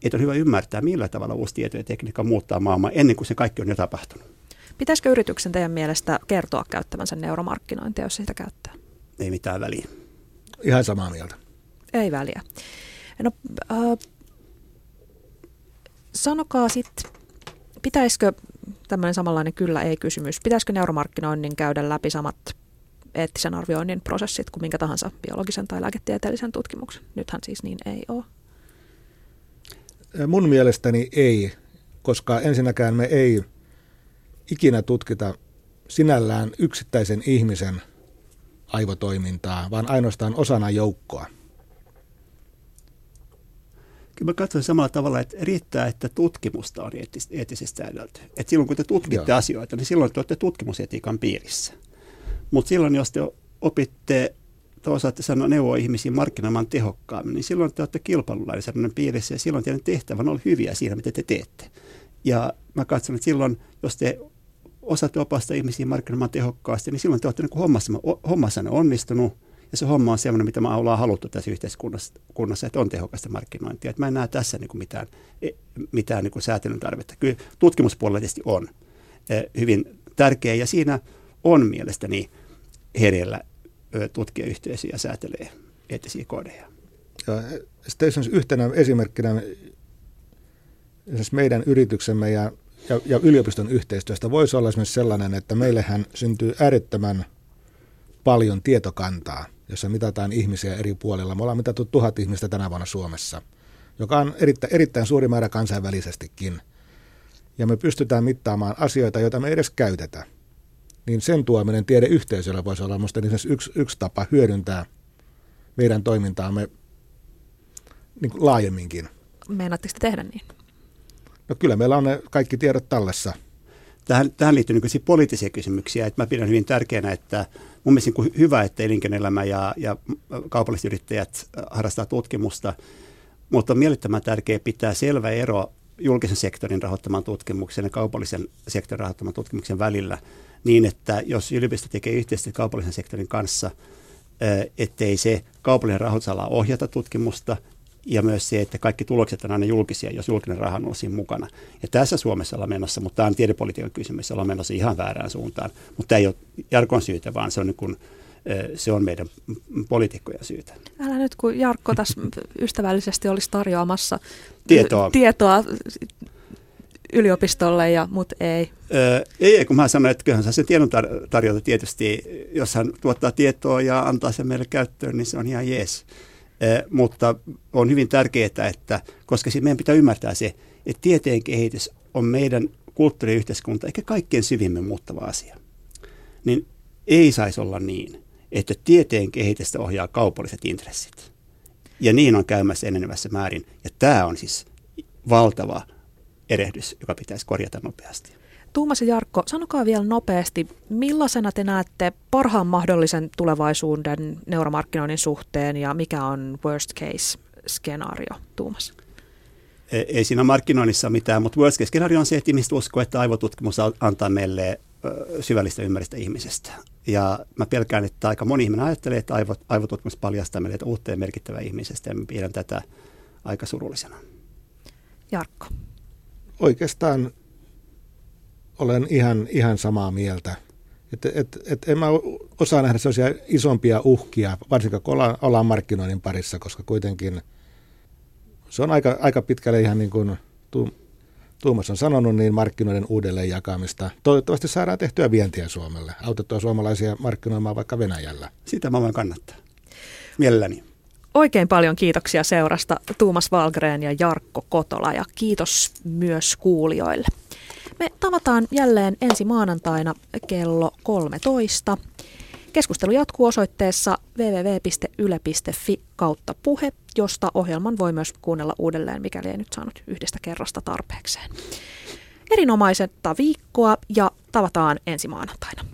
että on hyvä ymmärtää, millä tavalla uusi tieto ja tekniikka muuttaa maailmaa ennen kuin se kaikki on jo tapahtunut. Pitäisikö yrityksen teidän mielestä kertoa käyttävänsä neuromarkkinointia, jos sitä käyttää? Ei mitään väliä. Ihan samaa mieltä. Ei väliä. No, äh, sanokaa sitten, pitäisikö tämmöinen samanlainen kyllä-ei-kysymys, pitäisikö neuromarkkinoinnin käydä läpi samat eettisen arvioinnin prosessit kuin minkä tahansa biologisen tai lääketieteellisen tutkimuksen? Nythän siis niin ei ole. Mun mielestäni ei, koska ensinnäkään me ei ikinä tutkita sinällään yksittäisen ihmisen aivotoimintaa, vaan ainoastaan osana joukkoa. Kyllä mä katson samalla tavalla, että riittää, että tutkimusta on eettisesti säädelty. Että silloin kun te tutkitte Joo. asioita, niin silloin te olette tutkimusetiikan piirissä. Mutta silloin, jos te opitte te osaatte sanoa neuvoa ihmisiä markkinoimaan tehokkaammin, niin silloin te olette kilpailulainsäädännön piirissä ja silloin teidän tehtävän on hyviä siinä, mitä te teette. Ja mä katson, että silloin, jos te osaatte opastaa ihmisiä markkinoimaan tehokkaasti, niin silloin te olette niin hommassanne onnistunut ja se homma on sellainen, mitä me ollaan haluttu tässä yhteiskunnassa, että on tehokasta markkinointia. Että mä en näe tässä niin kuin mitään, e, mitään niin kuin säätelyn tarvetta. Kyllä tutkimuspuolella tietysti on e, hyvin tärkeä ja siinä on mielestäni hereillä tutkijayhteisö ja säätelee eettisiä kodeja. Ja sitten yhtenä esimerkkinä meidän yrityksemme ja, ja, ja yliopiston yhteistyöstä voisi olla esimerkiksi sellainen, että meillähän syntyy äärettömän paljon tietokantaa jossa mitataan ihmisiä eri puolilla. Me ollaan mitattu tuhat ihmistä tänä vuonna Suomessa, joka on erittäin, erittäin suuri määrä kansainvälisestikin. Ja me pystytään mittaamaan asioita, joita me ei edes käytetä. Niin sen tuominen tiedeyhteisölle voisi olla minusta yksi, yksi tapa hyödyntää meidän toimintaamme niin kuin laajemminkin. Meinaatteko tehdä niin? No kyllä meillä on ne kaikki tiedot tallessa. Tähän, tähän liittyy niin poliittisia kysymyksiä. Että mä pidän hyvin tärkeänä, että mun mielestä niin hyvä, että elinkeinoelämä ja, ja kaupalliset yrittäjät harrastaa tutkimusta, mutta on mielettömän tärkeää pitää selvä ero julkisen sektorin rahoittaman tutkimuksen ja kaupallisen sektorin rahoittaman tutkimuksen välillä niin, että jos yliopisto tekee yhteistyötä kaupallisen sektorin kanssa, ettei se kaupallinen rahoitusala ohjata tutkimusta ja myös se, että kaikki tulokset on aina julkisia, jos julkinen raha on siinä mukana. Ja tässä Suomessa ollaan menossa, mutta tämä on tiedepolitiikan kysymys, ollaan menossa ihan väärään suuntaan. Mutta tämä ei ole Jarkon syytä, vaan se on, niin kuin, se on meidän poliitikkojen syytä. Älä nyt, kun Jarkko tässä ystävällisesti olisi tarjoamassa tietoa, tietoa yliopistolle, ja, mutta ei. Öö, ei, kun mä sanoin, että kyllähän se tiedon tar- tarjota tietysti, jos hän tuottaa tietoa ja antaa sen meille käyttöön, niin se on ihan jees. Eh, mutta on hyvin tärkeää, että koska meidän pitää ymmärtää se, että tieteen kehitys on meidän kulttuuriyhteiskunta eikä kaikkein syvimmin muuttava asia. Niin ei saisi olla niin, että tieteen kehitystä ohjaa kaupalliset intressit. Ja niin on käymässä enenevässä määrin. Ja tämä on siis valtava erehdys, joka pitäisi korjata nopeasti. Tuumas ja Jarkko, sanokaa vielä nopeasti, millaisena te näette parhaan mahdollisen tulevaisuuden neuromarkkinoinnin suhteen ja mikä on worst case skenaario, Tuumas? Ei, ei siinä markkinoinnissa mitään, mutta worst case skenaario on se, että ihmiset uskoo, että aivotutkimus antaa meille syvällistä ymmärrystä ihmisestä. Ja mä pelkään, että aika moni ihminen ajattelee, että aivot, aivotutkimus paljastaa meille uutta ja merkittävää ihmisestä, ja mä pidän tätä aika surullisena. Jarkko. Oikeastaan olen ihan, ihan samaa mieltä. Et, et, et en mä osaa nähdä sellaisia isompia uhkia, varsinkaan kun ollaan, ollaan markkinoinnin parissa, koska kuitenkin se on aika, aika pitkälle ihan niin kuin Tuomas on sanonut, niin markkinoiden uudelleen jakamista. Toivottavasti saadaan tehtyä vientiä Suomelle, autettua suomalaisia markkinoimaan vaikka Venäjällä. Sitä mä voin kannattaa. Mielelläni. Oikein paljon kiitoksia seurasta Tuumas Valgren ja Jarkko Kotola ja kiitos myös kuulijoille. Me tavataan jälleen ensi maanantaina kello 13. Keskustelu jatkuu osoitteessa www.yle.fi kautta puhe, josta ohjelman voi myös kuunnella uudelleen, mikäli ei nyt saanut yhdestä kerrasta tarpeekseen. Erinomaisetta viikkoa ja tavataan ensi maanantaina.